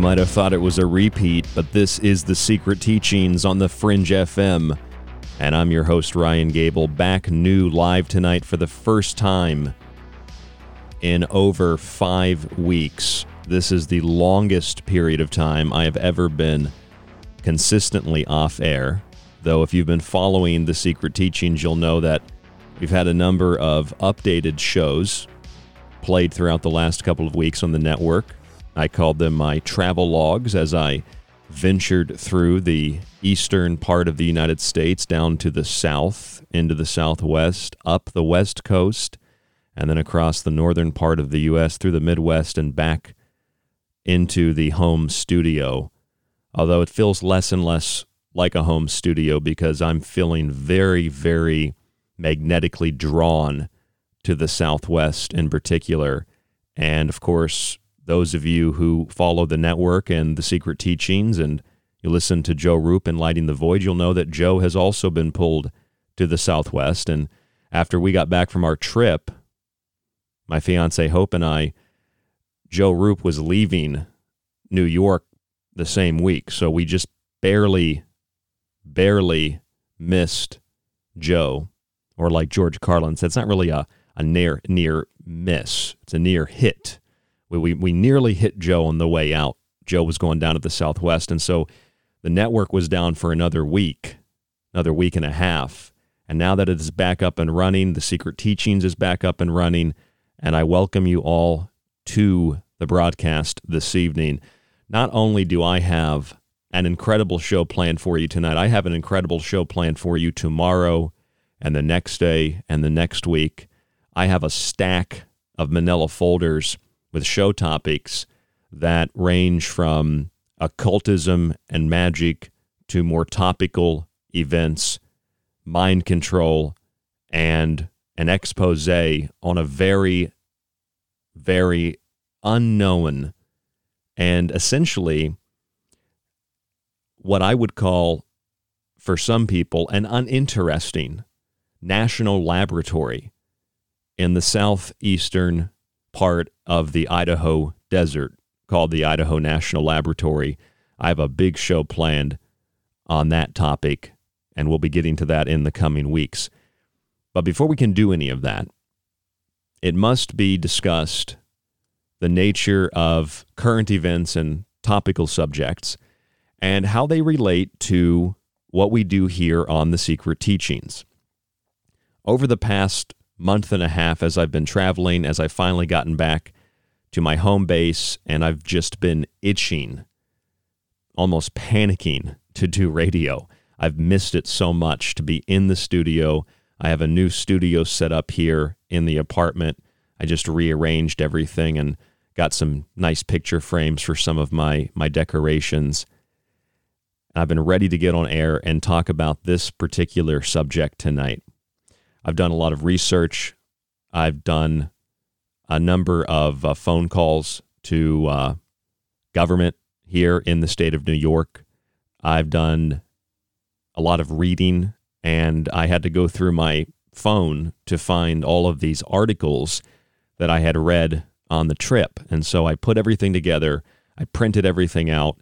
You might have thought it was a repeat, but this is the Secret Teachings on the Fringe FM. And I'm your host, Ryan Gable, back new live tonight for the first time in over five weeks. This is the longest period of time I have ever been consistently off air. Though, if you've been following the Secret Teachings, you'll know that we've had a number of updated shows played throughout the last couple of weeks on the network. I called them my travel logs as I ventured through the eastern part of the United States down to the south, into the southwest, up the west coast, and then across the northern part of the U.S. through the Midwest and back into the home studio. Although it feels less and less like a home studio because I'm feeling very, very magnetically drawn to the Southwest in particular. And of course, those of you who follow the network and the secret teachings and you listen to Joe Rupe in Lighting the Void, you'll know that Joe has also been pulled to the Southwest. And after we got back from our trip, my fiance Hope and I, Joe Rupe was leaving New York the same week. So we just barely, barely missed Joe. Or like George Carlin said, it's not really a, a near near miss. It's a near hit. We, we, we nearly hit Joe on the way out. Joe was going down to the Southwest. And so the network was down for another week, another week and a half. And now that it is back up and running, the Secret Teachings is back up and running. And I welcome you all to the broadcast this evening. Not only do I have an incredible show planned for you tonight, I have an incredible show planned for you tomorrow and the next day and the next week. I have a stack of manila folders with show topics that range from occultism and magic to more topical events, mind control, and an expose on a very, very unknown and essentially what I would call, for some people, an uninteresting national laboratory in the southeastern part of the Idaho desert called the Idaho National Laboratory. I have a big show planned on that topic, and we'll be getting to that in the coming weeks. But before we can do any of that, it must be discussed the nature of current events and topical subjects and how they relate to what we do here on the Secret Teachings. Over the past month and a half, as I've been traveling, as I've finally gotten back to my home base, and I've just been itching, almost panicking to do radio. I've missed it so much to be in the studio. I have a new studio set up here in the apartment. I just rearranged everything and got some nice picture frames for some of my my decorations. I've been ready to get on air and talk about this particular subject tonight. I've done a lot of research. I've done a number of uh, phone calls to uh, government here in the state of New York. I've done a lot of reading, and I had to go through my phone to find all of these articles that I had read on the trip. And so I put everything together, I printed everything out,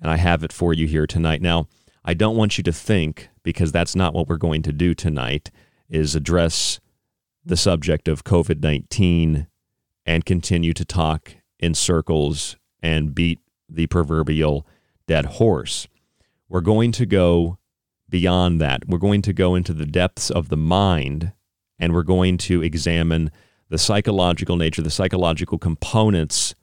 and I have it for you here tonight. Now, I don't want you to think, because that's not what we're going to do tonight, is address the subject of COVID 19 and continue to talk in circles and beat the proverbial dead horse. We're going to go beyond that. We're going to go into the depths of the mind and we're going to examine the psychological nature, the psychological components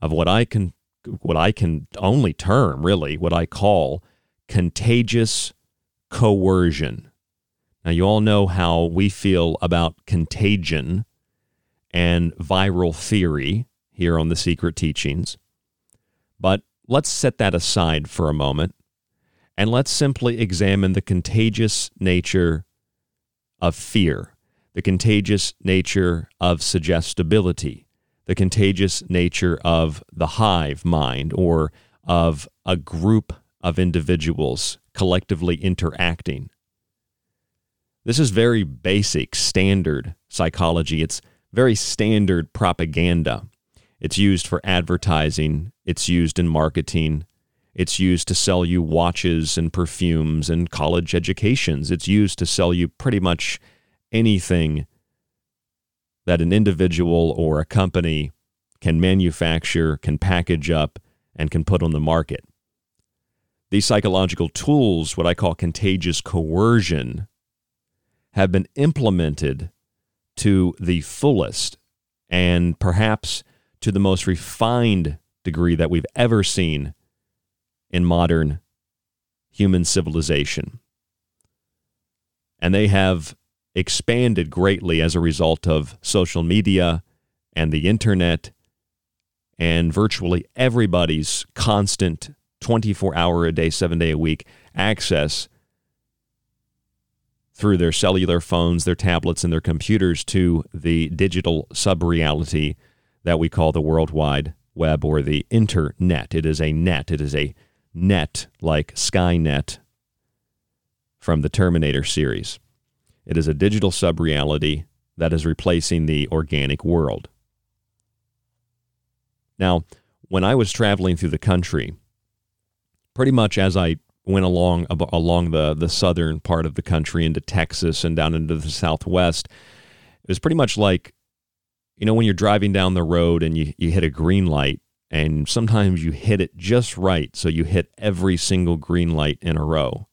of what I can what I can only term really what I call contagious coercion. Now, you all know how we feel about contagion and viral theory here on the Secret Teachings. But let's set that aside for a moment and let's simply examine the contagious nature of fear, the contagious nature of suggestibility, the contagious nature of the hive mind or of a group of individuals collectively interacting. This is very basic, standard psychology. It's very standard propaganda. It's used for advertising, it's used in marketing, it's used to sell you watches and perfumes and college educations. It's used to sell you pretty much anything that an individual or a company can manufacture, can package up, and can put on the market. These psychological tools, what I call contagious coercion, have been implemented to the fullest and perhaps to the most refined degree that we've ever seen in modern human civilization. And they have expanded greatly as a result of social media and the internet and virtually everybody's constant 24 hour a day, seven day a week access through their cellular phones, their tablets, and their computers to the digital sub reality that we call the World Wide Web or the Internet. It is a net, it is a net like Skynet from the Terminator series. It is a digital sub reality that is replacing the organic world. Now, when I was traveling through the country, pretty much as I went along along the the southern part of the country into Texas and down into the southwest. It was pretty much like you know when you're driving down the road and you you hit a green light and sometimes you hit it just right so you hit every single green light in a row.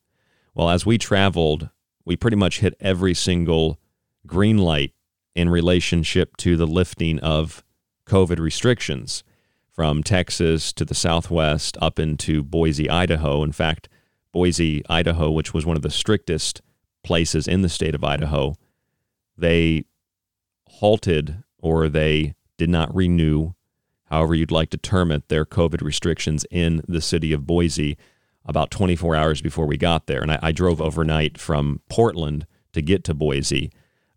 Well, as we traveled, we pretty much hit every single green light in relationship to the lifting of COVID restrictions from Texas to the southwest up into Boise, Idaho. In fact, Boise, Idaho, which was one of the strictest places in the state of Idaho, they halted or they did not renew, however you'd like to term it, their COVID restrictions in the city of Boise about 24 hours before we got there. And I, I drove overnight from Portland to get to Boise.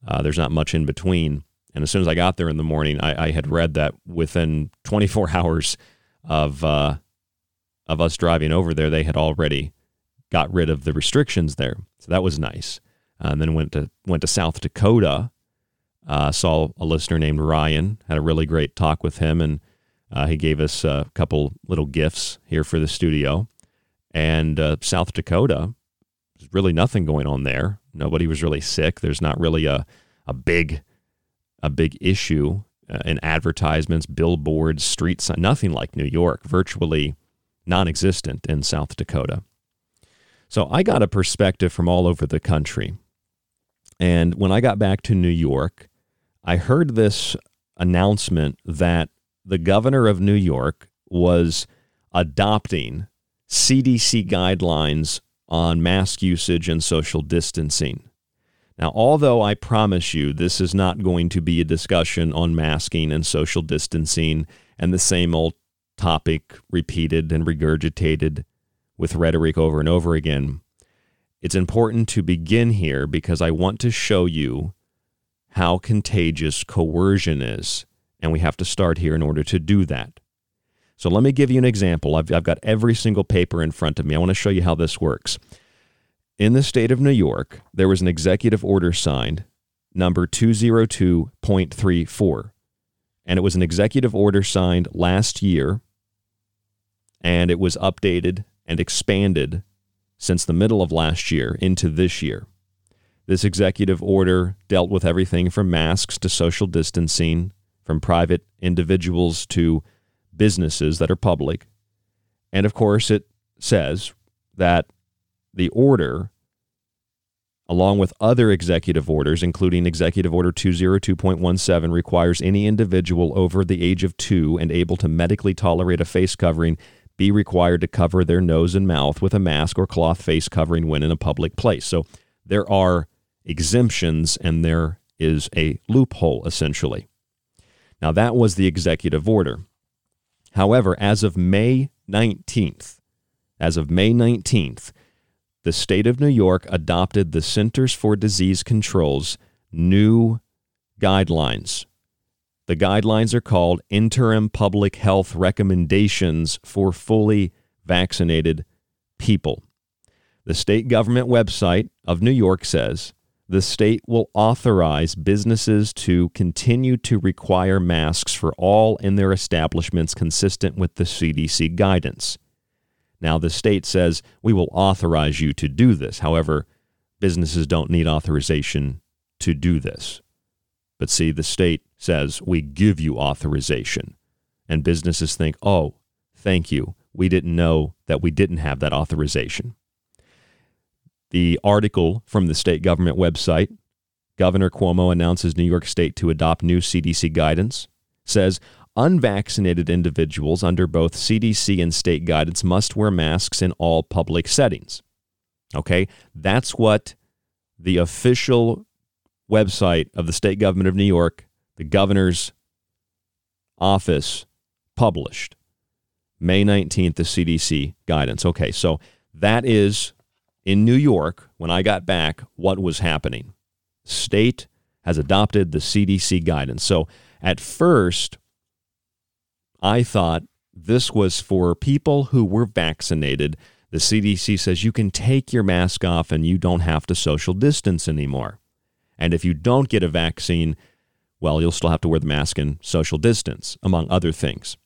Uh, there's not much in between. And as soon as I got there in the morning, I, I had read that within 24 hours of uh, of us driving over there, they had already got rid of the restrictions there. So that was nice. Uh, and then went to went to South Dakota. Uh, saw a listener named Ryan. Had a really great talk with him, and uh, he gave us a couple little gifts here for the studio. And uh, South Dakota, there's really nothing going on there. Nobody was really sick. There's not really a a big a big issue uh, in advertisements, billboards, street signs. Nothing like New York. Virtually non-existent in South Dakota. So I got a perspective from all over the country. And when I got back to New York, I heard this announcement that the governor of New York was adopting CDC guidelines on mask usage and social distancing. Now, although I promise you this is not going to be a discussion on masking and social distancing and the same old topic repeated and regurgitated with rhetoric over and over again. It's important to begin here because I want to show you how contagious coercion is, and we have to start here in order to do that. So let me give you an example. I've, I've got every single paper in front of me. I want to show you how this works. In the state of New York, there was an executive order signed, number 202.34. And it was an executive order signed last year, and it was updated and expanded since the middle of last year into this year. This executive order dealt with everything from masks to social distancing, from private individuals to businesses that are public. And of course, it says that the order, along with other executive orders, including Executive Order 202.17, requires any individual over the age of two and able to medically tolerate a face covering be required to cover their nose and mouth with a mask or cloth face covering when in a public place. So there are exemptions and there is a loophole essentially. Now, that was the executive order. However, as of May 19th, as of May 19th, the state of New York adopted the Centers for Disease Control's new guidelines the guidelines are called Interim Public Health Recommendations for Fully Vaccinated People. The state government website of New York says the state will authorize businesses to continue to require masks for all in their establishments consistent with the CDC guidance. Now, the state says we will authorize you to do this. However, businesses don't need authorization to do this. But see, the state says we give you authorization. And businesses think, oh, thank you. We didn't know that we didn't have that authorization. The article from the state government website Governor Cuomo announces New York State to adopt new CDC guidance, says unvaccinated individuals under both CDC and state guidance must wear masks in all public settings. Okay, that's what the official website of the state government of New York, the governor's office published May 19th, the CDC guidance. Okay, so that is in New York, when I got back, what was happening. State has adopted the CDC guidance. So at first, I thought this was for people who were vaccinated. The CDC says you can take your mask off and you don't have to social distance anymore. And if you don't get a vaccine, well, you'll still have to wear the mask and social distance, among other things.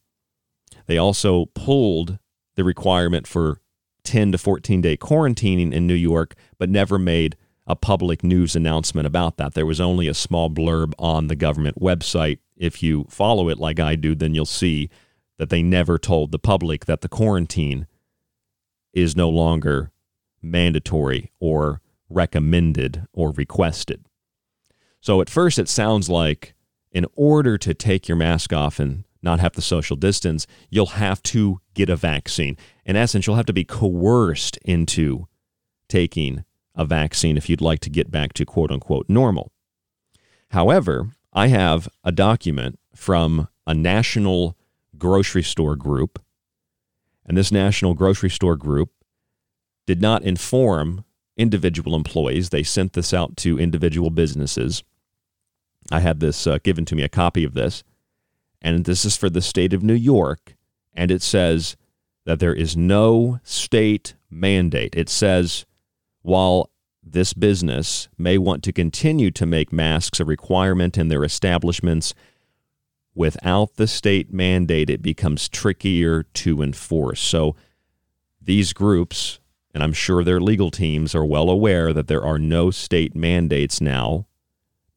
They also pulled the requirement for 10 to 14 day quarantining in New York, but never made a public news announcement about that. There was only a small blurb on the government website. If you follow it like I do, then you'll see that they never told the public that the quarantine is no longer mandatory or recommended or requested. So at first, it sounds like in order to take your mask off and not have the social distance, you'll have to get a vaccine. In essence, you'll have to be coerced into taking a vaccine if you'd like to get back to quote unquote normal. However, I have a document from a national grocery store group, and this national grocery store group did not inform individual employees. They sent this out to individual businesses. I had this uh, given to me, a copy of this and this is for the state of New York, and it says that there is no state mandate. It says while this business may want to continue to make masks a requirement in their establishments, without the state mandate, it becomes trickier to enforce. So these groups, and I'm sure their legal teams are well aware that there are no state mandates now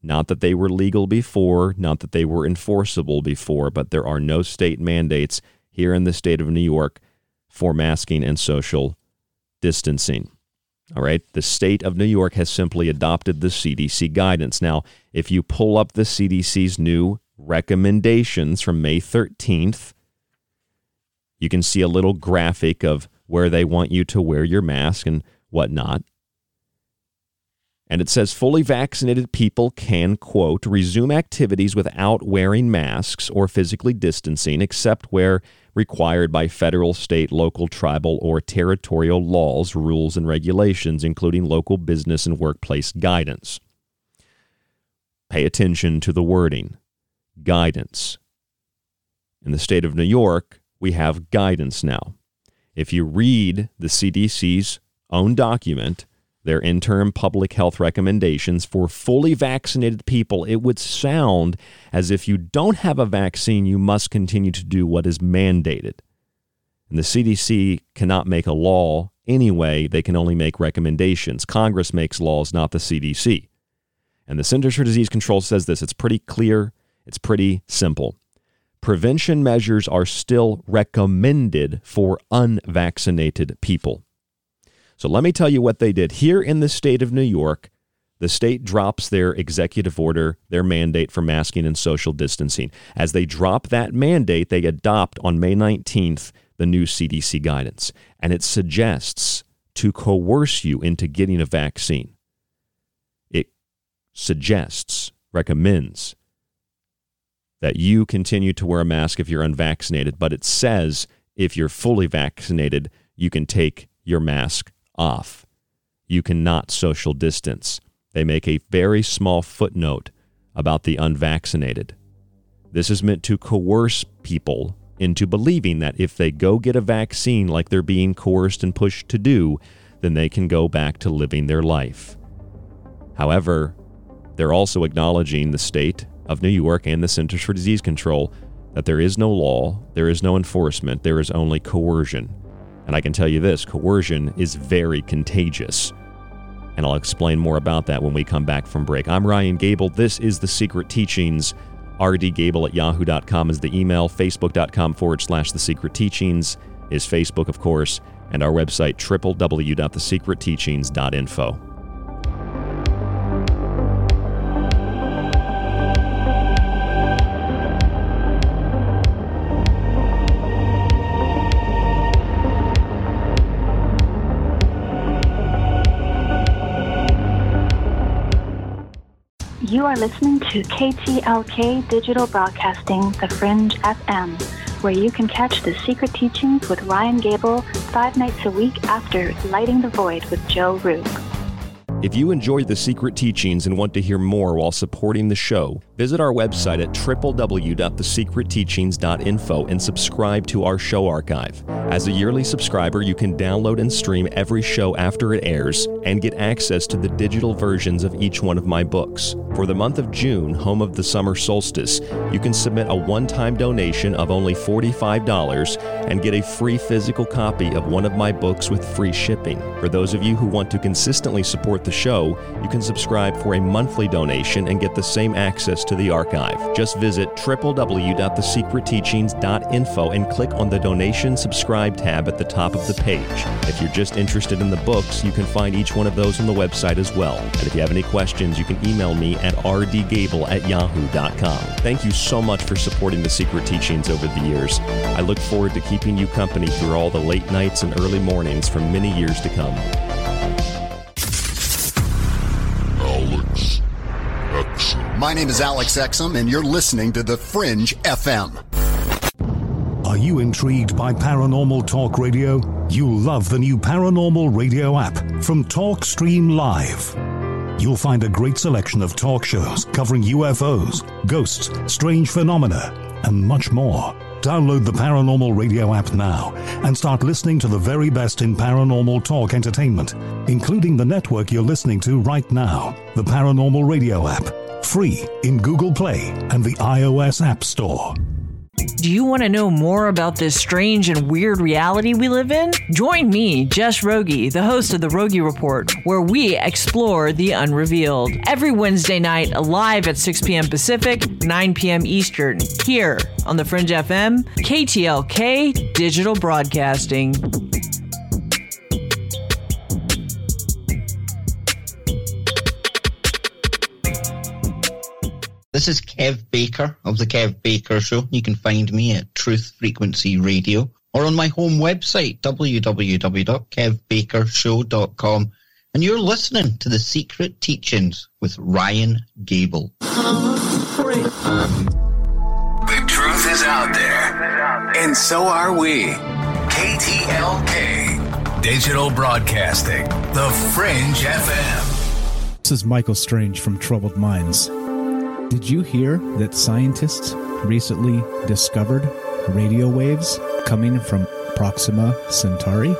not that they were legal before, not that they were enforceable before, but there are no state mandates here in the state of New York for masking and social distancing. All right. The state of New York has simply adopted the CDC guidance. Now, if you pull up the CDC's new recommendations from May 13th, you can see a little graphic of where they want you to wear your mask and whatnot. And it says fully vaccinated people can, quote, resume activities without wearing masks or physically distancing, except where required by federal, state, local, tribal, or territorial laws, rules, and regulations, including local business and workplace guidance. Pay attention to the wording guidance. In the state of New York, we have guidance now. If you read the CDC's own document, their interim public health recommendations for fully vaccinated people, it would sound as if you don't have a vaccine, you must continue to do what is mandated. And the CDC cannot make a law anyway, they can only make recommendations. Congress makes laws, not the CDC. And the Centers for Disease Control says this it's pretty clear, it's pretty simple. Prevention measures are still recommended for unvaccinated people. So let me tell you what they did. Here in the state of New York, the state drops their executive order, their mandate for masking and social distancing. As they drop that mandate, they adopt on May 19th the new CDC guidance, and it suggests to coerce you into getting a vaccine. It suggests, recommends that you continue to wear a mask if you're unvaccinated, but it says if you're fully vaccinated, you can take your mask off. You cannot social distance. They make a very small footnote about the unvaccinated. This is meant to coerce people into believing that if they go get a vaccine like they're being coerced and pushed to do, then they can go back to living their life. However, they're also acknowledging the state of New York and the Centers for Disease Control that there is no law, there is no enforcement, there is only coercion. And I can tell you this coercion is very contagious. And I'll explain more about that when we come back from break. I'm Ryan Gable. This is The Secret Teachings. rdgable at yahoo.com is the email. Facebook.com forward slash The Secret Teachings is Facebook, of course. And our website, www.thesecretteachings.info. You are listening to KTLK Digital Broadcasting, The Fringe FM, where you can catch the secret teachings with Ryan Gable five nights a week after Lighting the Void with Joe Rupe. If you enjoy the secret teachings and want to hear more while supporting the show, visit our website at www.thesecretteachings.info and subscribe to our show archive. As a yearly subscriber, you can download and stream every show after it airs and get access to the digital versions of each one of my books. For the month of June, home of the summer solstice, you can submit a one time donation of only $45 and get a free physical copy of one of my books with free shipping. For those of you who want to consistently support the show, you can subscribe for a monthly donation and get the same access to the archive. Just visit www.thesecretteachings.info and click on the donation subscribe tab at the top of the page. If you're just interested in the books, you can find each one of those on the website as well. And if you have any questions, you can email me at rdgable at yahoo.com. Thank you so much for supporting the Secret Teachings over the years. I look forward to keeping you company through all the late nights and early mornings for many years to come. Exum. My name is Alex Exum, and you're listening to The Fringe FM. Are you intrigued by paranormal talk radio? You'll love the new paranormal radio app from TalkStream Live. You'll find a great selection of talk shows covering UFOs, ghosts, strange phenomena, and much more. Download the Paranormal Radio app now and start listening to the very best in paranormal talk entertainment, including the network you're listening to right now, the Paranormal Radio app, free in Google Play and the iOS App Store. Do you want to know more about this strange and weird reality we live in? Join me, Jess Rogie, the host of the Rogie Report, where we explore the unrevealed. Every Wednesday night, live at 6 p.m. Pacific, 9 p.m. Eastern, here on the Fringe FM, KTLK Digital Broadcasting. This is Kev Baker of The Kev Baker Show. You can find me at Truth Frequency Radio or on my home website, www.kevbakershow.com. And you're listening to The Secret Teachings with Ryan Gable. The truth is out there, and so are we. KTLK, Digital Broadcasting, The Fringe FM. This is Michael Strange from Troubled Minds. Did you hear that scientists recently discovered radio waves coming from Proxima Centauri?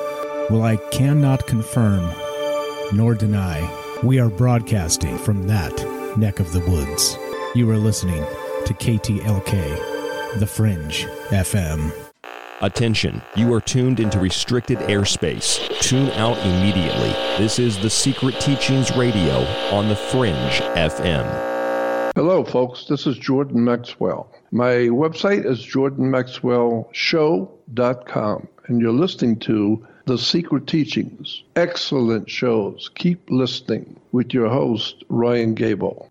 Well, I cannot confirm nor deny. We are broadcasting from that neck of the woods. You are listening to KTLK, The Fringe FM. Attention, you are tuned into restricted airspace. Tune out immediately. This is the Secret Teachings Radio on the Fringe FM. Hello, folks. This is Jordan Maxwell. My website is jordanmaxwellshow.com, and you're listening to The Secret Teachings. Excellent shows. Keep listening with your host, Ryan Gable.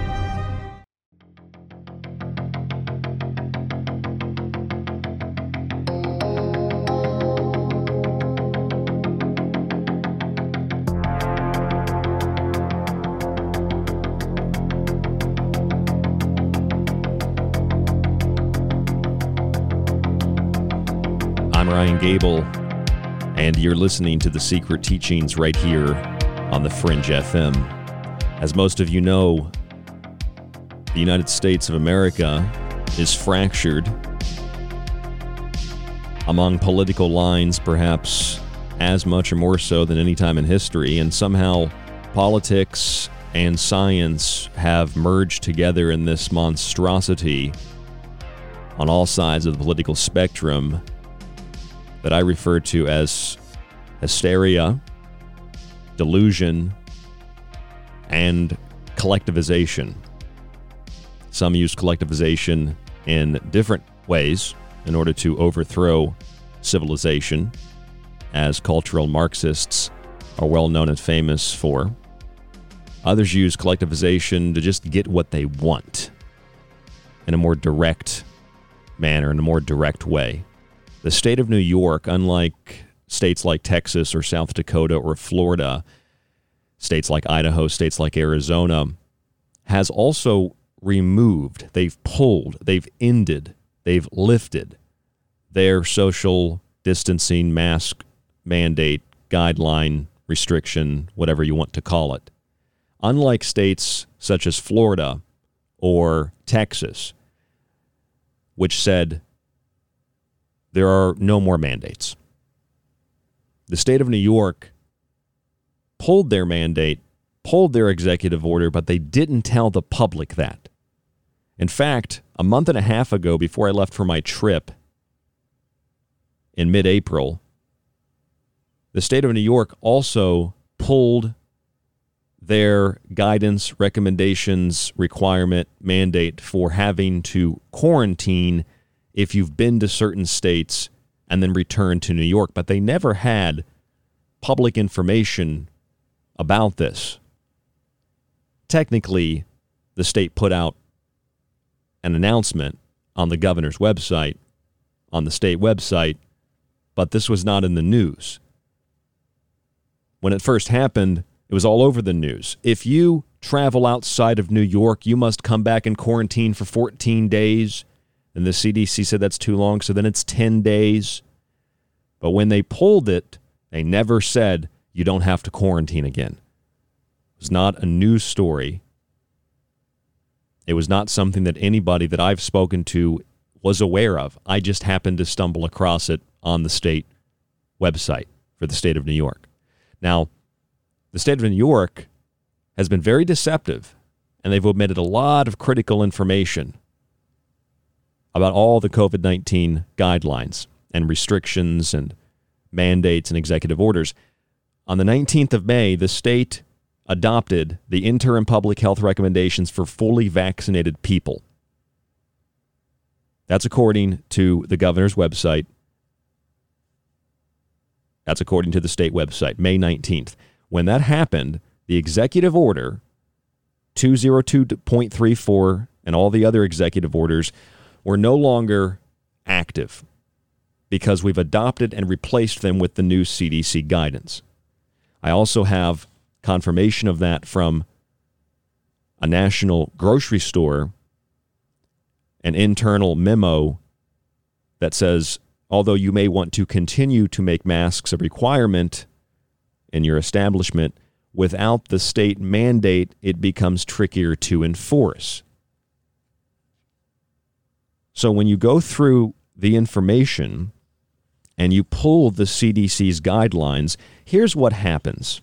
Gable, and you're listening to The Secret Teachings right here on the Fringe FM. As most of you know, the United States of America is fractured among political lines, perhaps as much or more so than any time in history, and somehow politics and science have merged together in this monstrosity on all sides of the political spectrum that I refer to as hysteria, delusion, and collectivization. Some use collectivization in different ways in order to overthrow civilization, as cultural Marxists are well known and famous for. Others use collectivization to just get what they want in a more direct manner, in a more direct way. The state of New York, unlike states like Texas or South Dakota or Florida, states like Idaho, states like Arizona, has also removed, they've pulled, they've ended, they've lifted their social distancing mask mandate, guideline, restriction, whatever you want to call it. Unlike states such as Florida or Texas, which said there are no more mandates. The state of New York pulled their mandate, pulled their executive order, but they didn't tell the public that. In fact, a month and a half ago, before I left for my trip in mid April, the state of New York also pulled their guidance, recommendations, requirement, mandate for having to quarantine if you've been to certain states and then returned to New York. But they never had public information about this. Technically, the state put out an announcement on the governor's website, on the state website, but this was not in the news. When it first happened, it was all over the news. If you travel outside of New York, you must come back and quarantine for 14 days. And the CDC said that's too long, so then it's 10 days. But when they pulled it, they never said you don't have to quarantine again. It was not a news story. It was not something that anybody that I've spoken to was aware of. I just happened to stumble across it on the state website for the state of New York. Now, the state of New York has been very deceptive, and they've omitted a lot of critical information about all the COVID 19 guidelines and restrictions and mandates and executive orders. On the 19th of May, the state adopted the interim public health recommendations for fully vaccinated people. That's according to the governor's website. That's according to the state website, May 19th. When that happened, the executive order 202.34 and all the other executive orders were no longer active because we've adopted and replaced them with the new CDC guidance. I also have confirmation of that from a national grocery store, an internal memo that says although you may want to continue to make masks a requirement in your establishment, without the state mandate, it becomes trickier to enforce. So when you go through the information and you pull the CDC's guidelines, here's what happens.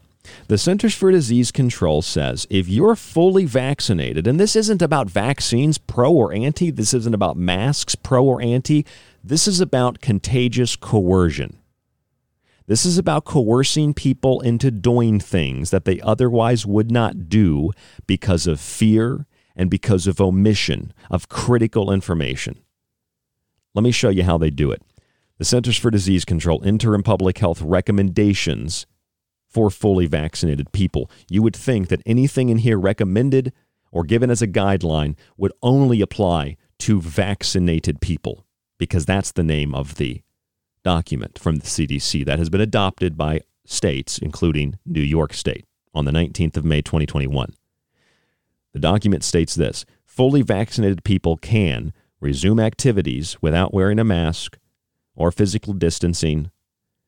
The Centers for Disease Control says if you're fully vaccinated, and this isn't about vaccines, pro or anti, this isn't about masks, pro or anti, this is about contagious coercion. This is about coercing people into doing things that they otherwise would not do because of fear and because of omission of critical information. Let me show you how they do it. The Centers for Disease Control interim public health recommendations for fully vaccinated people. You would think that anything in here recommended or given as a guideline would only apply to vaccinated people because that's the name of the document from the CDC that has been adopted by states, including New York State, on the 19th of May 2021. The document states this fully vaccinated people can resume activities without wearing a mask or physical distancing,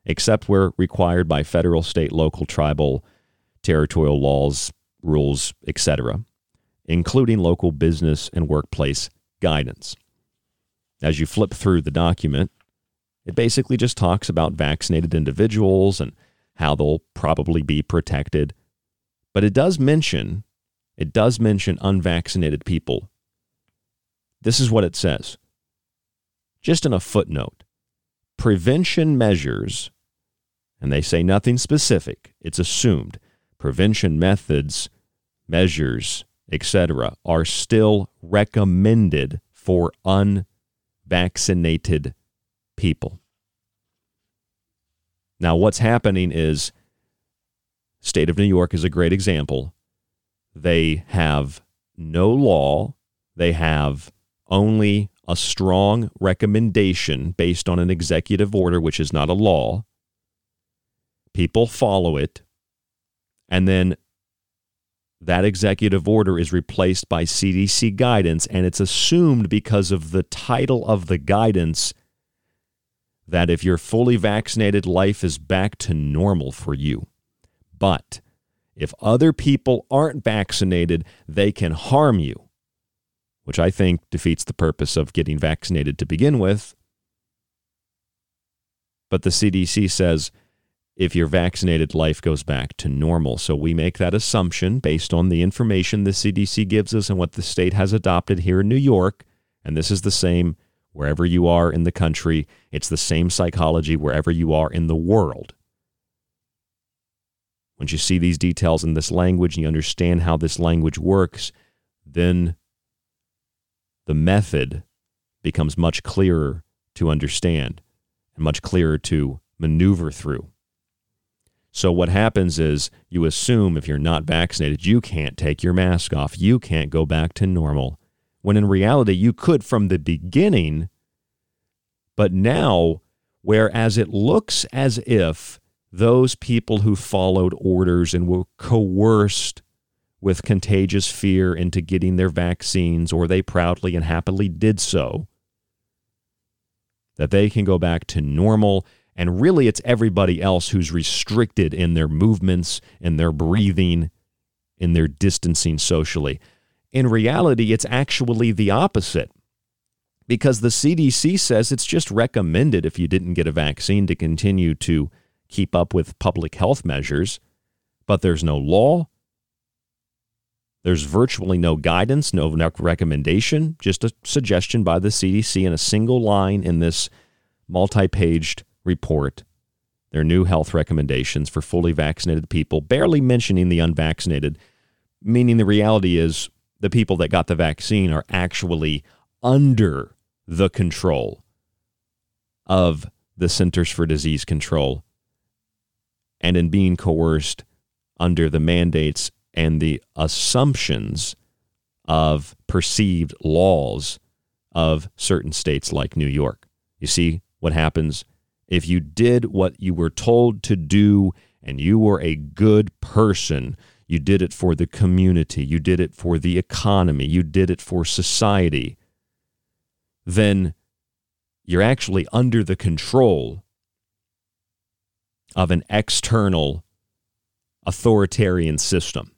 except where required by federal, state, local, tribal, territorial laws, rules, etc., including local business and workplace guidance. As you flip through the document, it basically just talks about vaccinated individuals and how they'll probably be protected. But it does mention it does mention unvaccinated people. This is what it says. Just in a footnote. Prevention measures and they say nothing specific. It's assumed prevention methods, measures, etc., are still recommended for unvaccinated people. Now, what's happening is state of New York is a great example. They have no law. They have only a strong recommendation based on an executive order, which is not a law. People follow it. And then that executive order is replaced by CDC guidance, and it's assumed because of the title of the guidance that if you're fully vaccinated, life is back to normal for you. But if other people aren't vaccinated, they can harm you, which I think defeats the purpose of getting vaccinated to begin with. But the CDC says if you're vaccinated, life goes back to normal. So we make that assumption based on the information the CDC gives us and what the state has adopted here in New York. And this is the same wherever you are in the country. It's the same psychology wherever you are in the world. Once you see these details in this language and you understand how this language works, then the method becomes much clearer to understand and much clearer to maneuver through. So what happens is you assume if you're not vaccinated, you can't take your mask off. You can't go back to normal. When in reality, you could from the beginning. But now, whereas it looks as if those people who followed orders and were coerced with contagious fear into getting their vaccines, or they proudly and happily did so, that they can go back to normal and really, it's everybody else who's restricted in their movements, in their breathing, in their distancing socially. In reality, it's actually the opposite because the CDC says it's just recommended if you didn't get a vaccine to continue to keep up with public health measures, but there's no law. There's virtually no guidance, no recommendation, just a suggestion by the CDC in a single line in this multi paged report their new health recommendations for fully vaccinated people, barely mentioning the unvaccinated, meaning the reality is the people that got the vaccine are actually under the control of the Centers for Disease Control and in being coerced under the mandates and the assumptions of perceived laws of certain states like New York. You see what happens if you did what you were told to do and you were a good person, you did it for the community, you did it for the economy, you did it for society, then you're actually under the control of an external authoritarian system.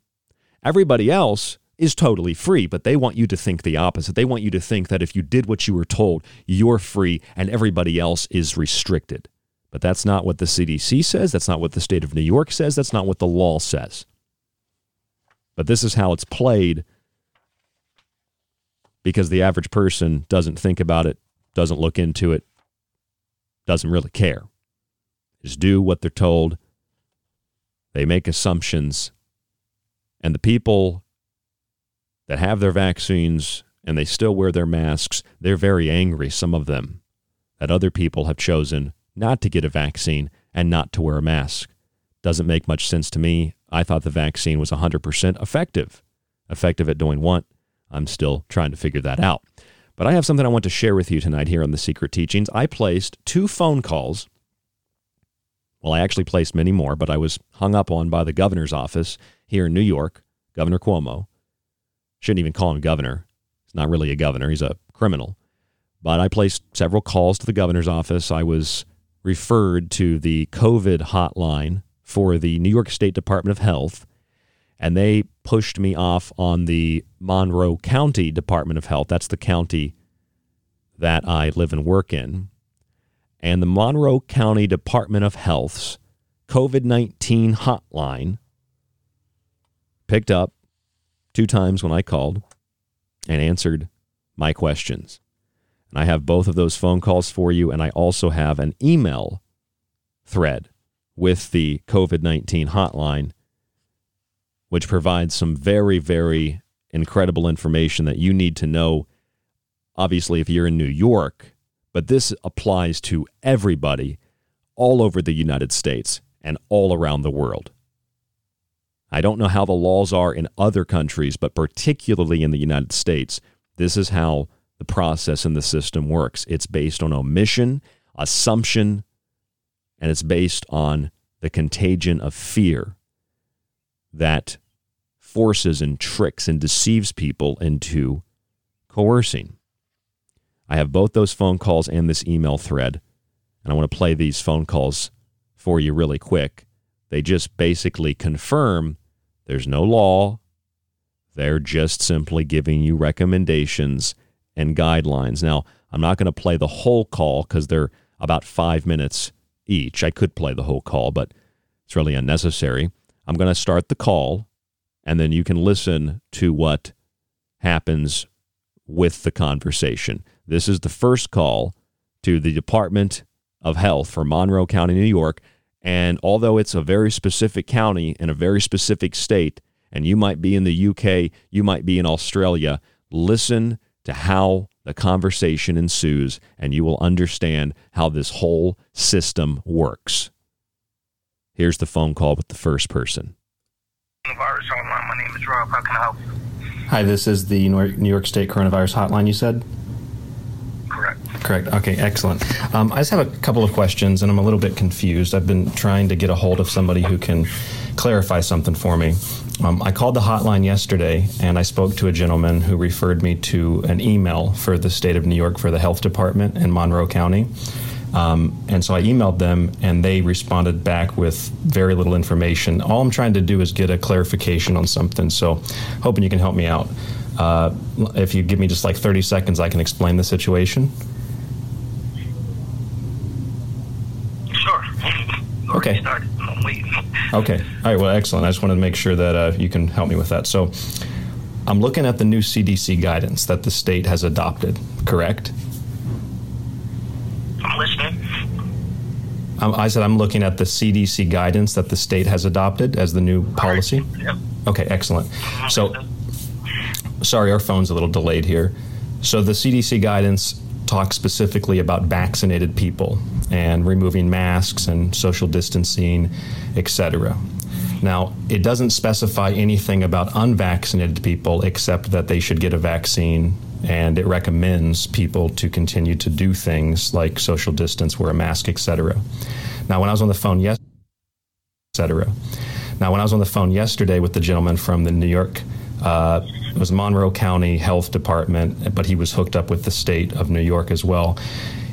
Everybody else is totally free, but they want you to think the opposite. They want you to think that if you did what you were told, you're free and everybody else is restricted. But that's not what the CDC says. That's not what the state of New York says. That's not what the law says. But this is how it's played because the average person doesn't think about it, doesn't look into it, doesn't really care. Just do what they're told. They make assumptions. And the people that have their vaccines and they still wear their masks, they're very angry, some of them, that other people have chosen not to get a vaccine and not to wear a mask. Doesn't make much sense to me. I thought the vaccine was 100% effective. Effective at doing what? I'm still trying to figure that out. But I have something I want to share with you tonight here on The Secret Teachings. I placed two phone calls. Well, I actually placed many more, but I was hung up on by the governor's office here in New York, Governor Cuomo. Shouldn't even call him governor. He's not really a governor, he's a criminal. But I placed several calls to the governor's office. I was referred to the COVID hotline for the New York State Department of Health, and they pushed me off on the Monroe County Department of Health. That's the county that I live and work in. And the Monroe County Department of Health's COVID 19 hotline picked up two times when I called and answered my questions. And I have both of those phone calls for you. And I also have an email thread with the COVID 19 hotline, which provides some very, very incredible information that you need to know, obviously, if you're in New York, but this applies to everybody all over the United States and all around the world. I don't know how the laws are in other countries, but particularly in the United States, this is how the process and the system works. It's based on omission, assumption, and it's based on the contagion of fear that forces and tricks and deceives people into coercing. I have both those phone calls and this email thread, and I want to play these phone calls for you really quick. They just basically confirm there's no law. They're just simply giving you recommendations and guidelines. Now, I'm not going to play the whole call because they're about five minutes each. I could play the whole call, but it's really unnecessary. I'm going to start the call, and then you can listen to what happens with the conversation. This is the first call to the Department of Health for Monroe County, New York. And although it's a very specific county in a very specific state, and you might be in the UK, you might be in Australia, listen to how the conversation ensues, and you will understand how this whole system works. Here's the phone call with the first person. Coronavirus hotline. My name is Rob. How can I help you? Hi, this is the New York State Coronavirus Hotline. You said. Correct. Okay, excellent. Um, I just have a couple of questions, and I'm a little bit confused. I've been trying to get a hold of somebody who can clarify something for me. Um, I called the hotline yesterday, and I spoke to a gentleman who referred me to an email for the state of New York for the health department in Monroe County. Um, and so I emailed them, and they responded back with very little information. All I'm trying to do is get a clarification on something. So, hoping you can help me out. Uh, if you give me just like 30 seconds, I can explain the situation. Sure. Okay. okay. All right. Well, excellent. I just wanted to make sure that uh, you can help me with that. So, I'm looking at the new CDC guidance that the state has adopted, correct? I'm listening. Um, I said I'm looking at the CDC guidance that the state has adopted as the new policy. Right. Yep. Okay, excellent. So, sorry, our phone's a little delayed here. So, the CDC guidance talks specifically about vaccinated people and removing masks and social distancing, etc. Now, it doesn't specify anything about unvaccinated people except that they should get a vaccine and it recommends people to continue to do things like social distance, wear a mask, etc. Now, when I was on the phone yesterday, etc. Now, when I was on the phone yesterday with the gentleman from the New York, uh, it was Monroe County Health Department, but he was hooked up with the state of New York as well.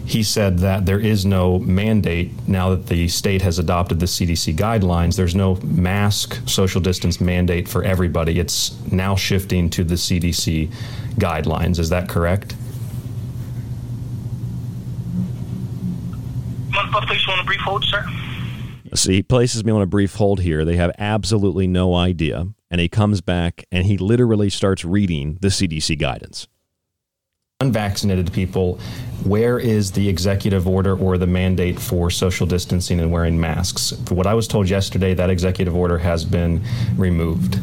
He said that there is no mandate now that the state has adopted the CDC guidelines. There's no mask social distance mandate for everybody. It's now shifting to the CDC guidelines. Is that correct? Place you on a brief hold, sir. See, he places me on a brief hold here. They have absolutely no idea. And he comes back and he literally starts reading the CDC guidance. Unvaccinated people, where is the executive order or the mandate for social distancing and wearing masks? For what I was told yesterday, that executive order has been removed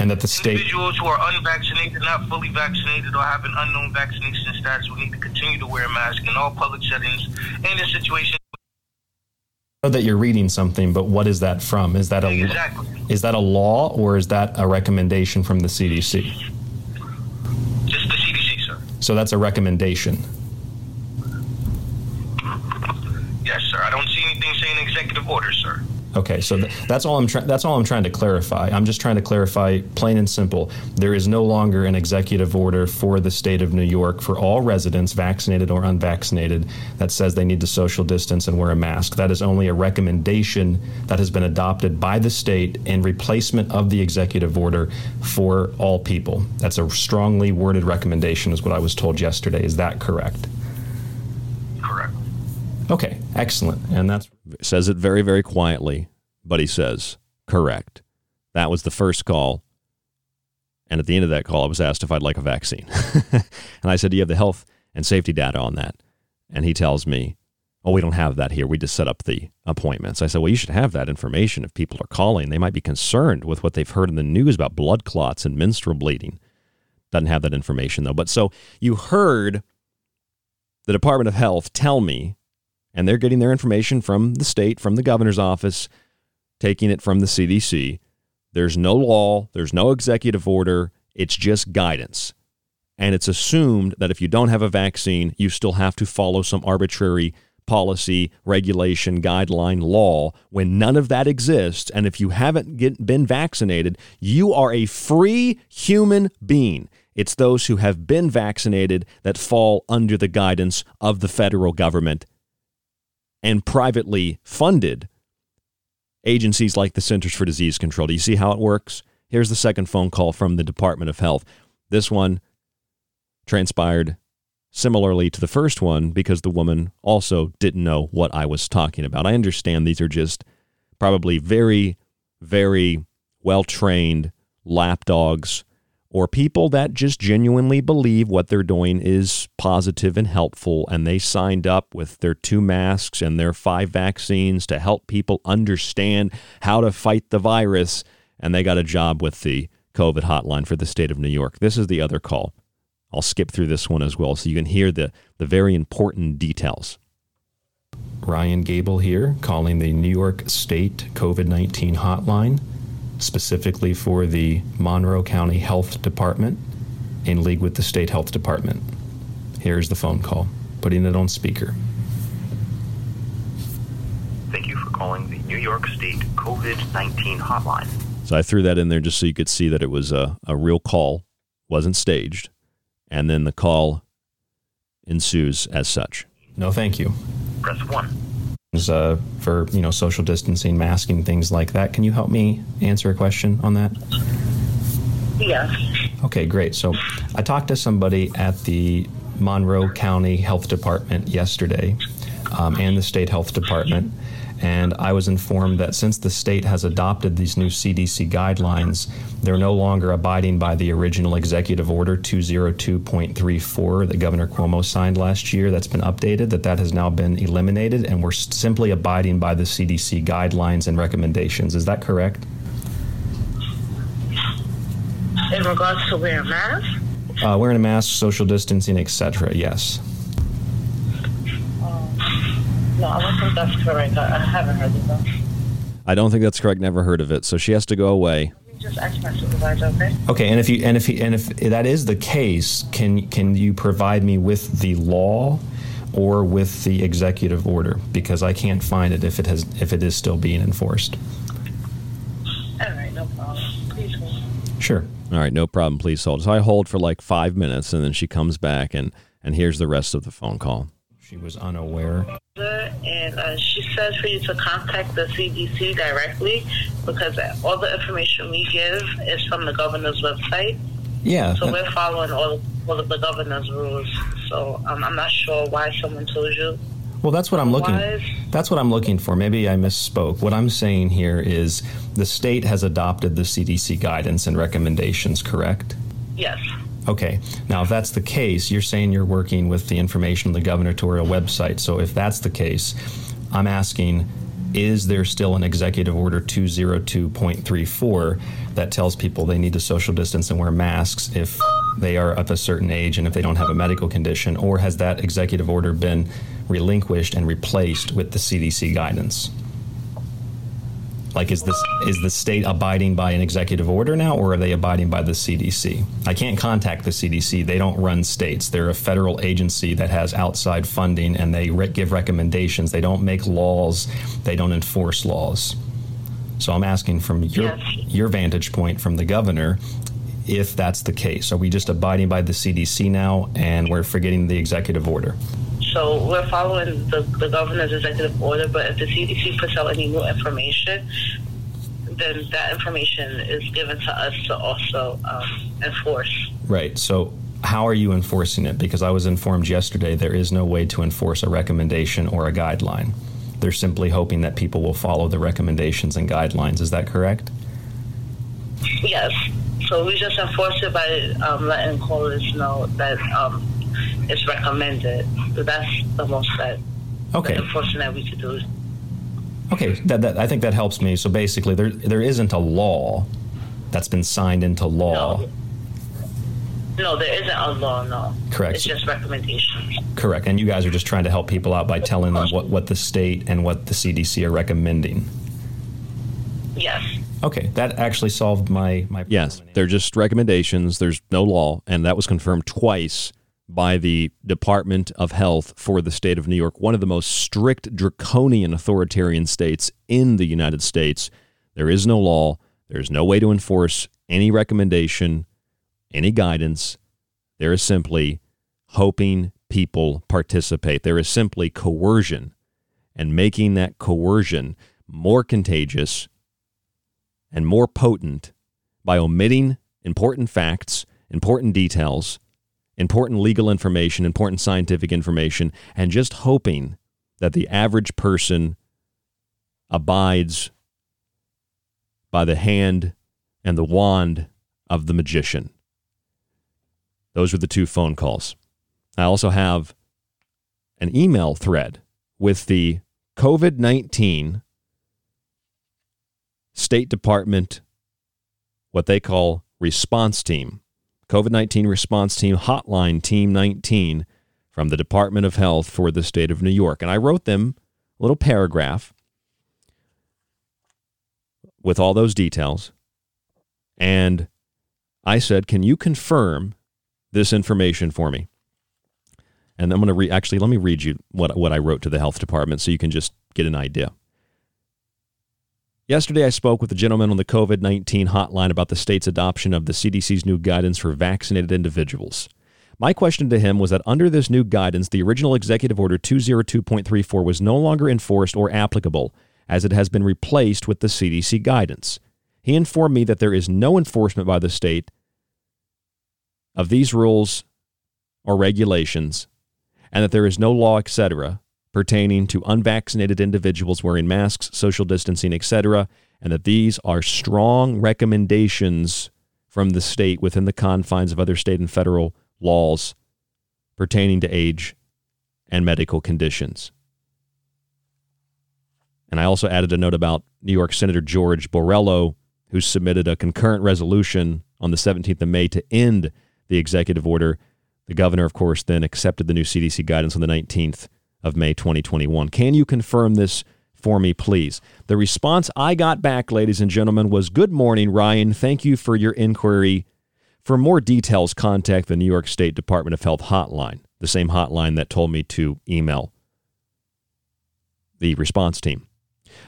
and that the state individuals who are unvaccinated, not fully vaccinated, or have an unknown vaccination status will need to continue to wear a mask in all public settings and in situations. I know that you're reading something, but what is that from? Is that a exactly. is that a law or is that a recommendation from the CDC? Just the CDC, sir. So that's a recommendation. Yes, sir. I don't see anything saying executive order, sir. Okay, so th- that's all I'm trying. That's all I'm trying to clarify. I'm just trying to clarify, plain and simple. There is no longer an executive order for the state of New York for all residents, vaccinated or unvaccinated, that says they need to social distance and wear a mask. That is only a recommendation that has been adopted by the state in replacement of the executive order for all people. That's a strongly worded recommendation, is what I was told yesterday. Is that correct? Correct. Okay, excellent. And that's says it very, very quietly, but he says, correct. That was the first call. And at the end of that call, I was asked if I'd like a vaccine. and I said, Do you have the health and safety data on that? And he tells me, Oh, we don't have that here. We just set up the appointments. I said, Well, you should have that information if people are calling. They might be concerned with what they've heard in the news about blood clots and menstrual bleeding. Doesn't have that information, though. But so you heard the Department of Health tell me, and they're getting their information from the state, from the governor's office, taking it from the CDC. There's no law, there's no executive order, it's just guidance. And it's assumed that if you don't have a vaccine, you still have to follow some arbitrary policy, regulation, guideline, law when none of that exists. And if you haven't get, been vaccinated, you are a free human being. It's those who have been vaccinated that fall under the guidance of the federal government and privately funded agencies like the Centers for Disease Control. Do you see how it works? Here's the second phone call from the Department of Health. This one transpired similarly to the first one because the woman also didn't know what I was talking about. I understand these are just probably very, very well trained lapdogs or people that just genuinely believe what they're doing is positive and helpful and they signed up with their two masks and their five vaccines to help people understand how to fight the virus and they got a job with the COVID hotline for the state of New York. This is the other call. I'll skip through this one as well so you can hear the, the very important details. Ryan Gable here, calling the New York State COVID 19 hotline, specifically for the Monroe County Health Department in league with the State Health Department. Here's the phone call, putting it on speaker. Thank you for calling the New York State COVID 19 hotline. So I threw that in there just so you could see that it was a, a real call, wasn't staged and then the call ensues as such. No, thank you. Press one. Uh, for you know social distancing, masking, things like that. Can you help me answer a question on that? Yes. Okay, great. So I talked to somebody at the Monroe County Health Department yesterday, um, and the State Health Department, and I was informed that since the state has adopted these new CDC guidelines, they're no longer abiding by the original Executive Order 202.34 that Governor Cuomo signed last year. That's been updated, that that has now been eliminated, and we're simply abiding by the CDC guidelines and recommendations. Is that correct? In regards to wearing masks? Uh, wearing a mask, social distancing, etc. Yes. No, I don't think that's correct. I, I haven't heard of that. I don't think that's correct. Never heard of it. So she has to go away. Just ask my supervisor, okay? Okay, and if you and if he, and if that is the case, can can you provide me with the law or with the executive order because I can't find it if it has if it is still being enforced. All right, no problem. Please hold. Sure. All right, no problem. Please hold. So I hold for like five minutes, and then she comes back, and and here's the rest of the phone call. She was unaware. And uh, she says for you to contact the CDC directly because all the information we give is from the governor's website. Yeah. So we're following all, all of the governor's rules. So um, I'm not sure why someone told you. Well, that's what I'm looking. That's what I'm looking for. Maybe I misspoke. What I'm saying here is the state has adopted the CDC guidance and recommendations. Correct? Yes. Okay. Now, if that's the case, you're saying you're working with the information on the gubernatorial website. So, if that's the case, I'm asking is there still an executive order 202.34 that tells people they need to social distance and wear masks if they are of a certain age and if they don't have a medical condition? Or has that executive order been relinquished and replaced with the CDC guidance? Like, is this is the state abiding by an executive order now, or are they abiding by the CDC? I can't contact the CDC; they don't run states. They're a federal agency that has outside funding, and they re- give recommendations. They don't make laws. They don't enforce laws. So I'm asking from your your vantage point, from the governor, if that's the case. Are we just abiding by the CDC now, and we're forgetting the executive order? So we're following the, the governor's executive order, but if the CDC puts out any new information, then that information is given to us to also um, enforce. Right. So, how are you enforcing it? Because I was informed yesterday there is no way to enforce a recommendation or a guideline. They're simply hoping that people will follow the recommendations and guidelines. Is that correct? Yes. So we just enforce it by um, letting callers know that um, it's recommended. So that's the most that Okay. The enforcement that we could do. Okay, that, that I think that helps me. So basically, there there isn't a law that's been signed into law. No. No, there isn't a law. No. Correct. It's just recommendations. Correct. And you guys are just trying to help people out by telling them what, what the state and what the CDC are recommending. Yes. Okay, that actually solved my my. Yes, they're just recommendations. There's no law, and that was confirmed twice by the Department of Health for the state of New York, one of the most strict, draconian authoritarian states in the United States. There is no law. There's no way to enforce any recommendation, any guidance. There is simply hoping people participate. There is simply coercion and making that coercion more contagious and more potent by omitting important facts, important details, important legal information, important scientific information, and just hoping that the average person abides by the hand and the wand of the magician. Those were the two phone calls. I also have an email thread with the COVID 19 State Department, what they call response team. COVID 19 response team hotline team 19 from the Department of Health for the state of New York. And I wrote them a little paragraph with all those details. And I said, Can you confirm this information for me? And I'm going to read, actually, let me read you what, what I wrote to the health department so you can just get an idea. Yesterday, I spoke with a gentleman on the COVID 19 hotline about the state's adoption of the CDC's new guidance for vaccinated individuals. My question to him was that under this new guidance, the original Executive Order 202.34 was no longer enforced or applicable, as it has been replaced with the CDC guidance. He informed me that there is no enforcement by the state of these rules or regulations, and that there is no law, etc., pertaining to unvaccinated individuals wearing masks, social distancing, etc., and that these are strong recommendations from the state within the confines of other state and federal laws pertaining to age and medical conditions. And I also added a note about New York Senator George Borrello, who submitted a concurrent resolution on the 17th of May to end the executive order. The governor, of course, then accepted the new CDC guidance on the 19th of May 2021. Can you confirm this for me, please? The response I got back, ladies and gentlemen, was Good morning, Ryan. Thank you for your inquiry. For more details, contact the New York State Department of Health hotline, the same hotline that told me to email the response team.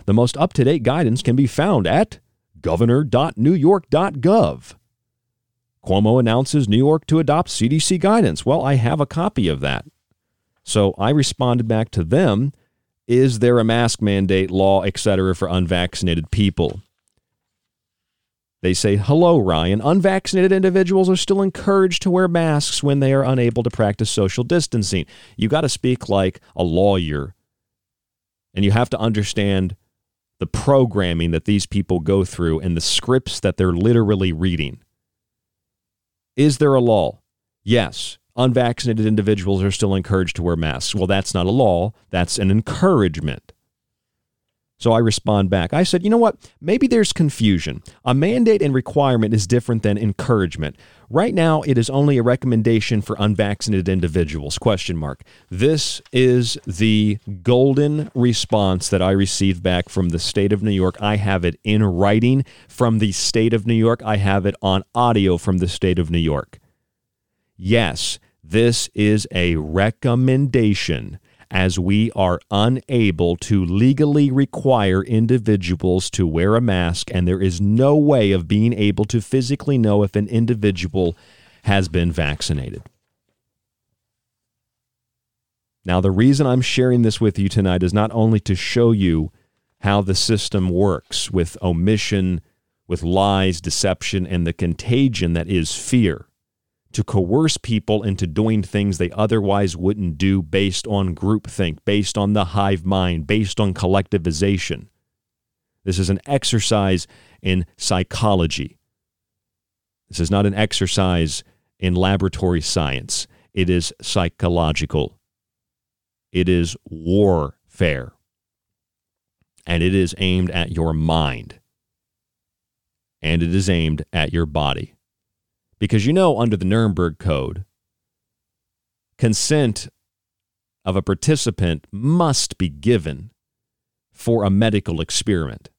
The most up to date guidance can be found at governor.newyork.gov. Cuomo announces New York to adopt CDC guidance. Well, I have a copy of that. So I responded back to them Is there a mask mandate, law, etc., for unvaccinated people? They say, Hello, Ryan. Unvaccinated individuals are still encouraged to wear masks when they are unable to practice social distancing. You got to speak like a lawyer, and you have to understand the programming that these people go through and the scripts that they're literally reading. Is there a law? Yes unvaccinated individuals are still encouraged to wear masks. Well, that's not a law, that's an encouragement. So I respond back. I said, you know what? Maybe there's confusion. A mandate and requirement is different than encouragement. Right now, it is only a recommendation for unvaccinated individuals. Question mark. This is the golden response that I received back from the state of New York. I have it in writing from the state of New York. I have it on audio from the state of New York. Yes, this is a recommendation as we are unable to legally require individuals to wear a mask, and there is no way of being able to physically know if an individual has been vaccinated. Now, the reason I'm sharing this with you tonight is not only to show you how the system works with omission, with lies, deception, and the contagion that is fear to coerce people into doing things they otherwise wouldn't do based on groupthink, based on the hive mind, based on collectivization. This is an exercise in psychology. This is not an exercise in laboratory science. It is psychological. It is warfare. And it is aimed at your mind. And it is aimed at your body. Because you know, under the Nuremberg Code, consent of a participant must be given for a medical experiment.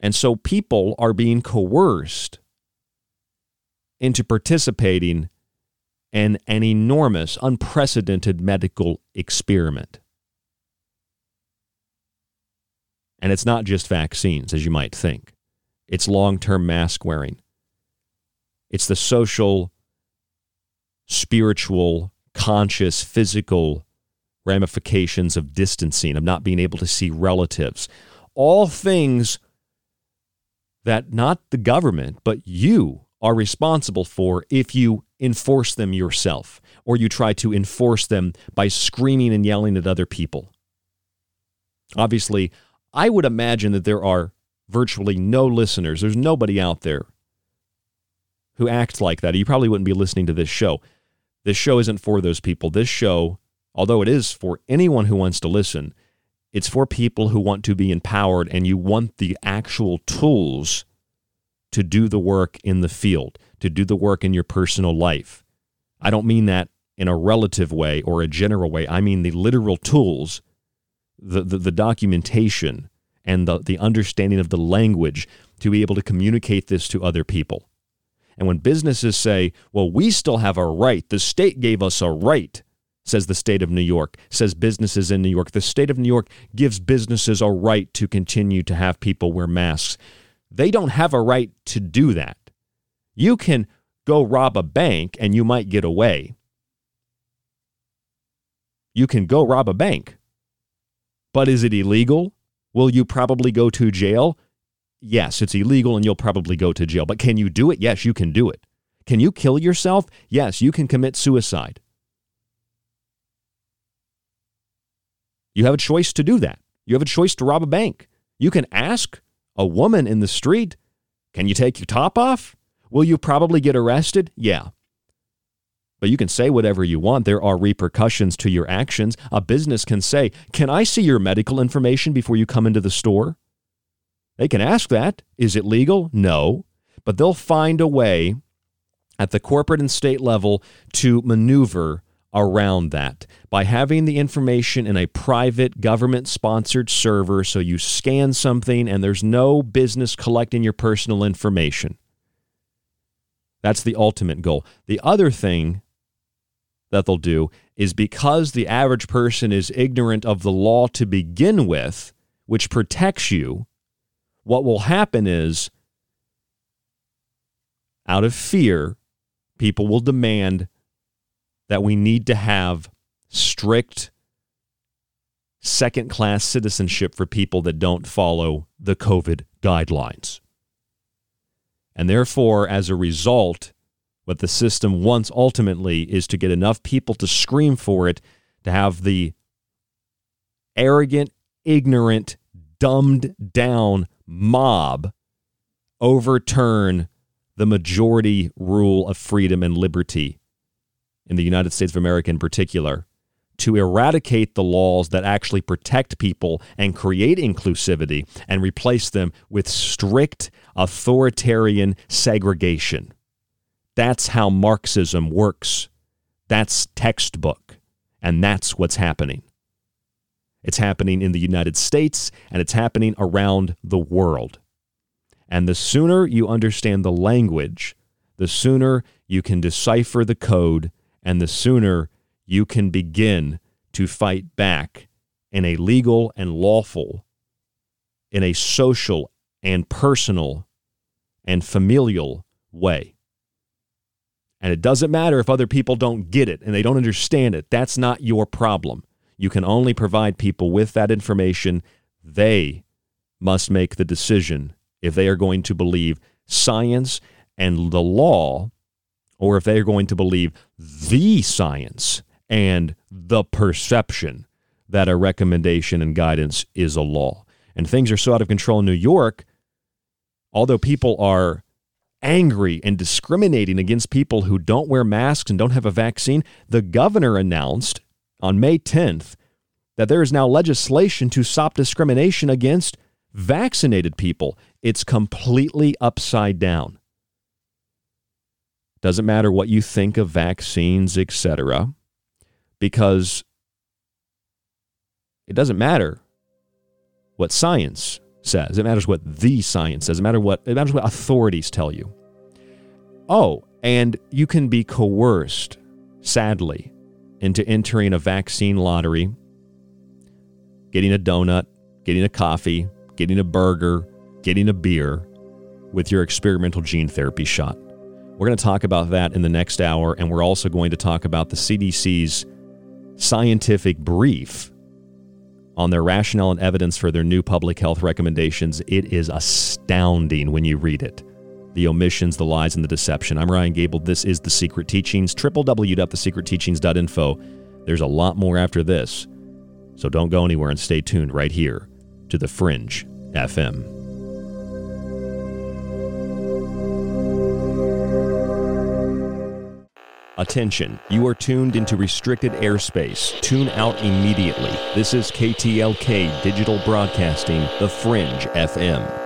And so people are being coerced into participating in an enormous, unprecedented medical experiment. And it's not just vaccines, as you might think, it's long term mask wearing, it's the social, spiritual, conscious, physical ramifications of distancing, of not being able to see relatives. All things that not the government, but you are responsible for if you enforce them yourself or you try to enforce them by screaming and yelling at other people. Obviously, I would imagine that there are virtually no listeners. There's nobody out there who act like that. You probably wouldn't be listening to this show. This show isn't for those people. This show, although it is for anyone who wants to listen, it's for people who want to be empowered and you want the actual tools to do the work in the field, to do the work in your personal life. I don't mean that in a relative way or a general way. I mean the literal tools, the, the, the documentation, and the, the understanding of the language to be able to communicate this to other people. And when businesses say, well, we still have a right, the state gave us a right, says the state of New York, says businesses in New York. The state of New York gives businesses a right to continue to have people wear masks. They don't have a right to do that. You can go rob a bank and you might get away. You can go rob a bank. But is it illegal? Will you probably go to jail? Yes, it's illegal and you'll probably go to jail. But can you do it? Yes, you can do it. Can you kill yourself? Yes, you can commit suicide. You have a choice to do that. You have a choice to rob a bank. You can ask a woman in the street, Can you take your top off? Will you probably get arrested? Yeah. But you can say whatever you want. There are repercussions to your actions. A business can say, Can I see your medical information before you come into the store? They can ask that. Is it legal? No. But they'll find a way at the corporate and state level to maneuver around that by having the information in a private government sponsored server so you scan something and there's no business collecting your personal information. That's the ultimate goal. The other thing that they'll do is because the average person is ignorant of the law to begin with, which protects you, what will happen is out of fear, people will demand that we need to have strict second class citizenship for people that don't follow the COVID guidelines. And therefore, as a result, what the system wants ultimately is to get enough people to scream for it, to have the arrogant, ignorant, dumbed down mob overturn the majority rule of freedom and liberty in the United States of America in particular to eradicate the laws that actually protect people and create inclusivity and replace them with strict authoritarian segregation. That's how Marxism works. That's textbook. And that's what's happening. It's happening in the United States and it's happening around the world. And the sooner you understand the language, the sooner you can decipher the code and the sooner you can begin to fight back in a legal and lawful, in a social and personal and familial way. And it doesn't matter if other people don't get it and they don't understand it. That's not your problem. You can only provide people with that information. They must make the decision if they are going to believe science and the law or if they are going to believe the science and the perception that a recommendation and guidance is a law. And things are so out of control in New York, although people are angry and discriminating against people who don't wear masks and don't have a vaccine, the governor announced on May 10th that there is now legislation to stop discrimination against vaccinated people. It's completely upside down. Doesn't matter what you think of vaccines, etc., because it doesn't matter what science says. It matters what the science says. It matters what it matters what authorities tell you. Oh, and you can be coerced, sadly, into entering a vaccine lottery, getting a donut, getting a coffee, getting a burger, getting a beer with your experimental gene therapy shot. We're going to talk about that in the next hour, and we're also going to talk about the CDC's scientific brief on their rationale and evidence for their new public health recommendations. It is astounding when you read it. The omissions, the lies, and the deception. I'm Ryan Gable. This is The Secret Teachings, www.thesecretteachings.info. There's a lot more after this, so don't go anywhere and stay tuned right here to The Fringe FM. Attention, you are tuned into restricted airspace. Tune out immediately. This is KTLK Digital Broadcasting, The Fringe FM.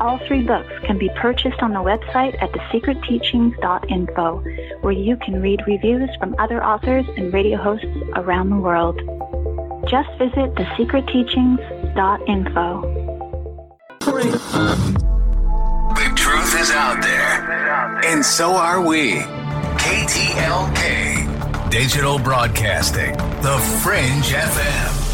All three books can be purchased on the website at thesecretteachings.info, where you can read reviews from other authors and radio hosts around the world. Just visit thesecretteachings.info. The truth is out there, and so are we. KTLK Digital Broadcasting, The Fringe FM.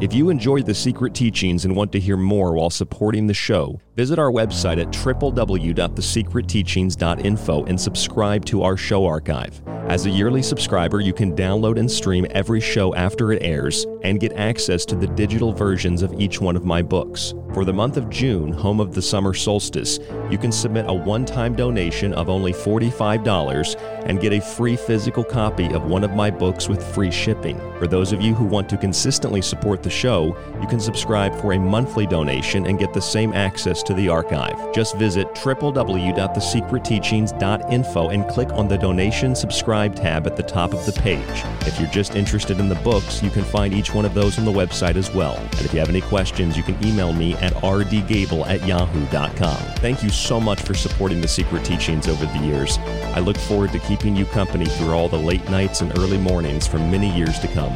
If you enjoyed the secret teachings and want to hear more while supporting the show, visit our website at www.thesecretteachings.info and subscribe to our show archive. As a yearly subscriber, you can download and stream every show after it airs and get access to the digital versions of each one of my books. For the month of June, home of the summer solstice, you can submit a one time donation of only $45 and get a free physical copy of one of my books with free shipping. For those of you who want to consistently support the show, you can subscribe for a monthly donation and get the same access to the archive. Just visit www.thesecretteachings.info and click on the donation subscribe tab at the top of the page. If you're just interested in the books, you can find each one of those on the website as well. And if you have any questions, you can email me at rdgable at yahoo.com. Thank you so much for supporting the Secret Teachings over the years. I look forward to keeping you company through all the late nights and early mornings for many years to come.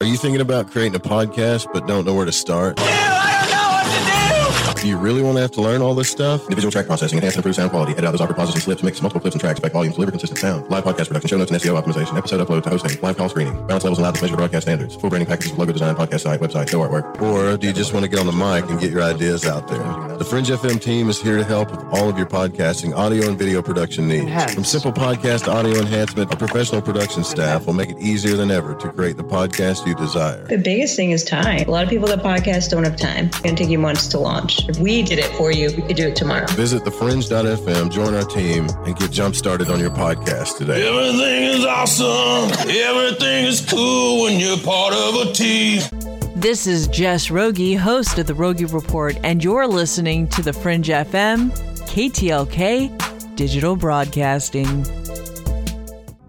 Are you thinking about creating a podcast but don't know where to start? Do you really want to have to learn all this stuff? Individual track processing, enhance and improve sound quality, edit out those awkward pauses and slips, mix multiple clips and tracks, back volumes, deliver consistent sound, live podcast production, show notes and SEO optimization, episode upload to hosting, live call screening, balance levels and loudness measure broadcast standards, full branding packages, logo design, podcast site, website, show artwork. Or do you just want to get on the mic and get your ideas out there? The Fringe FM team is here to help with all of your podcasting, audio and video production needs. From simple podcast to audio enhancement, our professional production staff will make it easier than ever to create the podcast you desire. The biggest thing is time. A lot of people that podcast don't have time. It's going to take you months to launch. If we did it for you, we could do it tomorrow. Visit thefringe.fm, join our team, and get jump started on your podcast today. Everything is awesome. Everything is cool when you're part of a team. This is Jess Rogie, host of the Rogie Report, and you're listening to the Fringe FM, KTLK, Digital Broadcasting.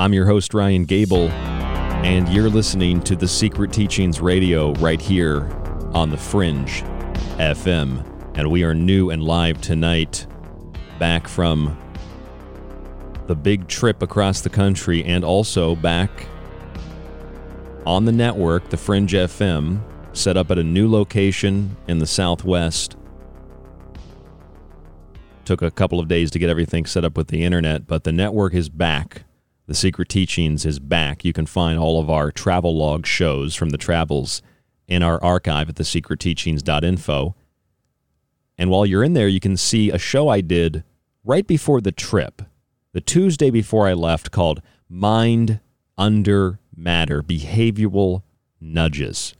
I'm your host, Ryan Gable, and you're listening to the Secret Teachings Radio right here on The Fringe FM. And we are new and live tonight, back from the big trip across the country and also back on the network, The Fringe FM, set up at a new location in the Southwest. Took a couple of days to get everything set up with the internet, but the network is back the Secret Teachings is back. You can find all of our travel log shows from the travels in our archive at thesecretteachings.info. And while you're in there, you can see a show I did right before the trip, the Tuesday before I left, called Mind Under Matter Behavioral Nudges.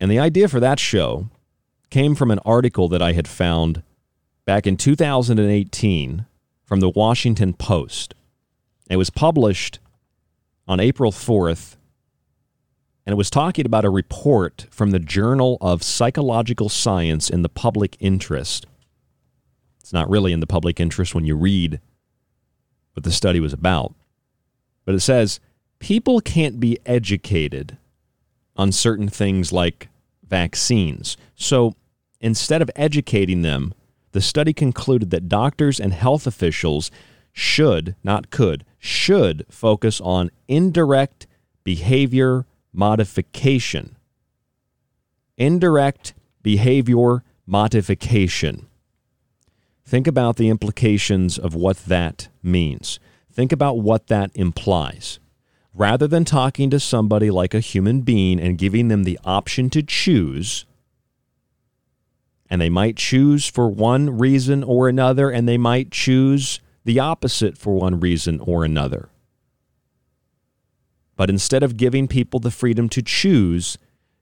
And the idea for that show came from an article that I had found back in 2018 from the Washington Post. It was published on April 4th, and it was talking about a report from the Journal of Psychological Science in the Public Interest. It's not really in the public interest when you read what the study was about, but it says people can't be educated on certain things like vaccines. So instead of educating them, the study concluded that doctors and health officials should, not could, should focus on indirect behavior modification. Indirect behavior modification. Think about the implications of what that means. Think about what that implies. Rather than talking to somebody like a human being and giving them the option to choose, and they might choose for one reason or another, and they might choose the opposite for one reason or another. But instead of giving people the freedom to choose,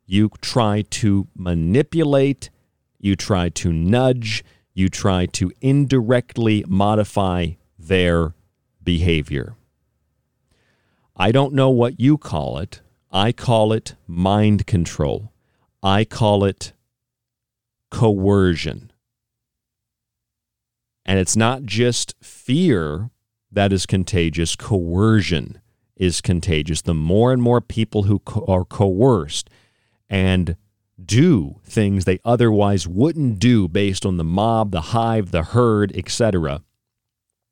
you try to manipulate, you try to nudge, you try to indirectly modify their behavior. I don't know what you call it. I call it mind control. I call it coercion. And it's not just fear that is contagious, coercion is contagious. The more and more people who co- are coerced and do things they otherwise wouldn't do based on the mob, the hive, the herd, etc.,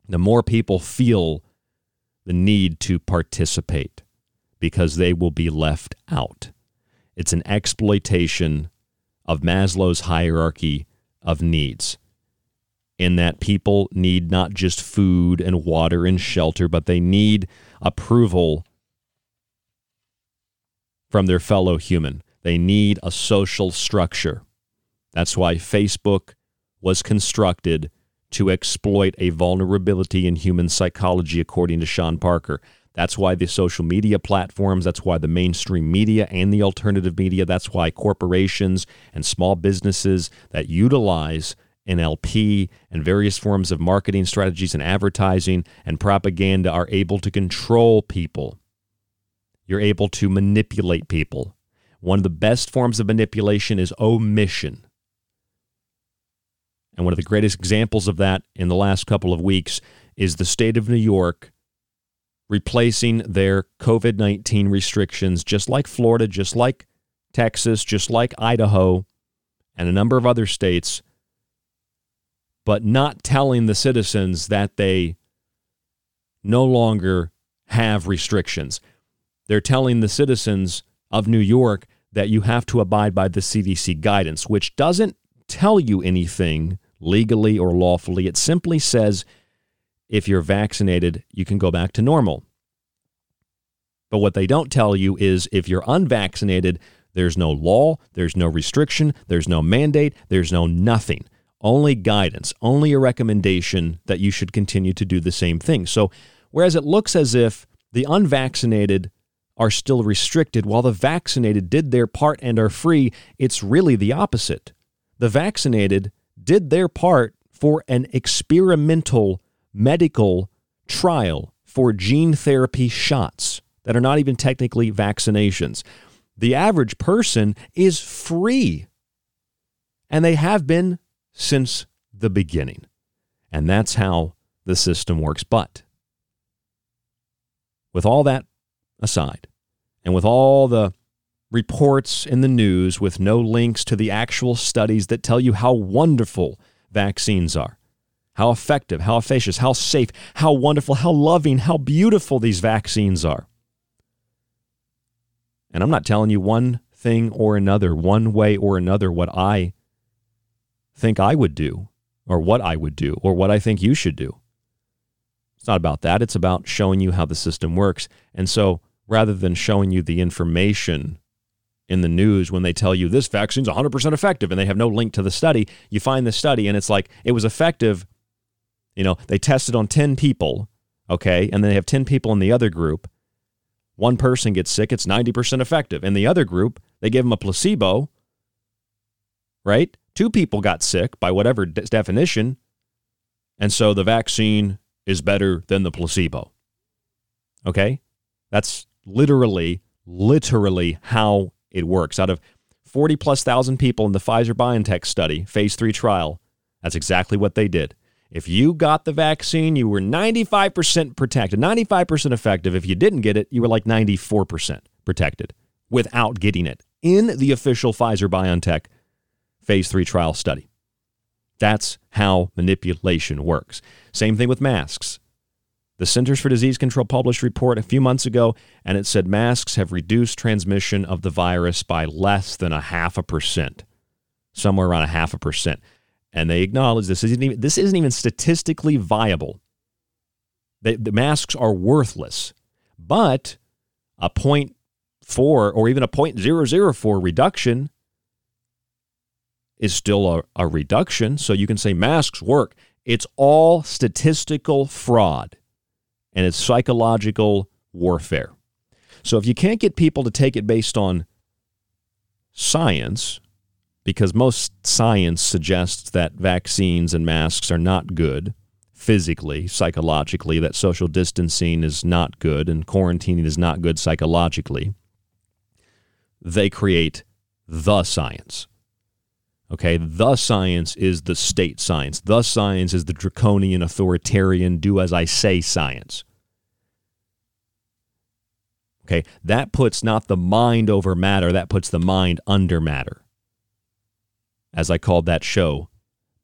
the more people feel the need to participate because they will be left out. It's an exploitation of Maslow's hierarchy of needs, in that people need not just food and water and shelter, but they need approval from their fellow human. They need a social structure. That's why Facebook was constructed to exploit a vulnerability in human psychology, according to Sean Parker. That's why the social media platforms, that's why the mainstream media and the alternative media, that's why corporations and small businesses that utilize NLP and various forms of marketing strategies and advertising and propaganda are able to control people. You're able to manipulate people. One of the best forms of manipulation is omission. And one of the greatest examples of that in the last couple of weeks is the state of New York replacing their COVID 19 restrictions, just like Florida, just like Texas, just like Idaho, and a number of other states, but not telling the citizens that they no longer have restrictions. They're telling the citizens of New York that you have to abide by the CDC guidance, which doesn't tell you anything legally or lawfully. It simply says if you're vaccinated, you can go back to normal. But what they don't tell you is if you're unvaccinated, there's no law, there's no restriction, there's no mandate, there's no nothing. Only guidance, only a recommendation that you should continue to do the same thing. So, whereas it looks as if the unvaccinated are still restricted while the vaccinated did their part and are free, it's really the opposite. The vaccinated did their part for an experimental medical trial for gene therapy shots that are not even technically vaccinations. The average person is free, and they have been since the beginning. And that's how the system works. But with all that aside, and with all the reports in the news with no links to the actual studies that tell you how wonderful vaccines are, how effective, how efficacious, how safe, how wonderful, how loving, how beautiful these vaccines are. And I'm not telling you one thing or another, one way or another, what I think I would do, or what I would do, or what I think you should do. It's not about that. It's about showing you how the system works. And so rather than showing you the information in the news when they tell you this vaccine's 100% effective and they have no link to the study, you find the study and it's like it was effective. You know, they tested on 10 people, okay, and then they have 10 people in the other group. One person gets sick, it's 90% effective. In the other group, they give them a placebo, right? Two people got sick by whatever de- definition, and so the vaccine is better than the placebo. Okay? That's literally, literally how it works. Out of 40 plus thousand people in the Pfizer BioNTech study, phase three trial, that's exactly what they did. If you got the vaccine, you were 95% protected, 95% effective. If you didn't get it, you were like 94% protected without getting it in the official Pfizer BioNTech phase three trial study. That's how manipulation works. Same thing with masks. The Centers for Disease Control published a report a few months ago, and it said masks have reduced transmission of the virus by less than a half a percent, somewhere around a half a percent. And they acknowledge this isn't even, this isn't even statistically viable. They, the masks are worthless, but a 0.4 or even a 0.004 reduction is still a, a reduction. So you can say masks work. It's all statistical fraud and it's psychological warfare. So if you can't get people to take it based on science, because most science suggests that vaccines and masks are not good physically, psychologically, that social distancing is not good and quarantining is not good psychologically, they create the science. Okay, the science is the state science. The science is the draconian, authoritarian, do as I say science. Okay, that puts not the mind over matter, that puts the mind under matter. As I called that show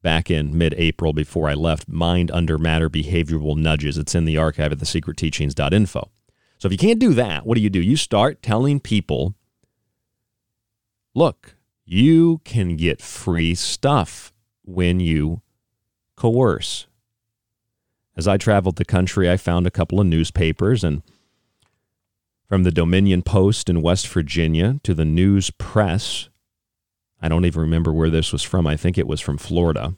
back in mid April before I left, Mind Under Matter Behavioral Nudges. It's in the archive at thesecretteachings.info. So if you can't do that, what do you do? You start telling people look, you can get free stuff when you coerce. As I traveled the country, I found a couple of newspapers, and from the Dominion Post in West Virginia to the News Press, I don't even remember where this was from. I think it was from Florida.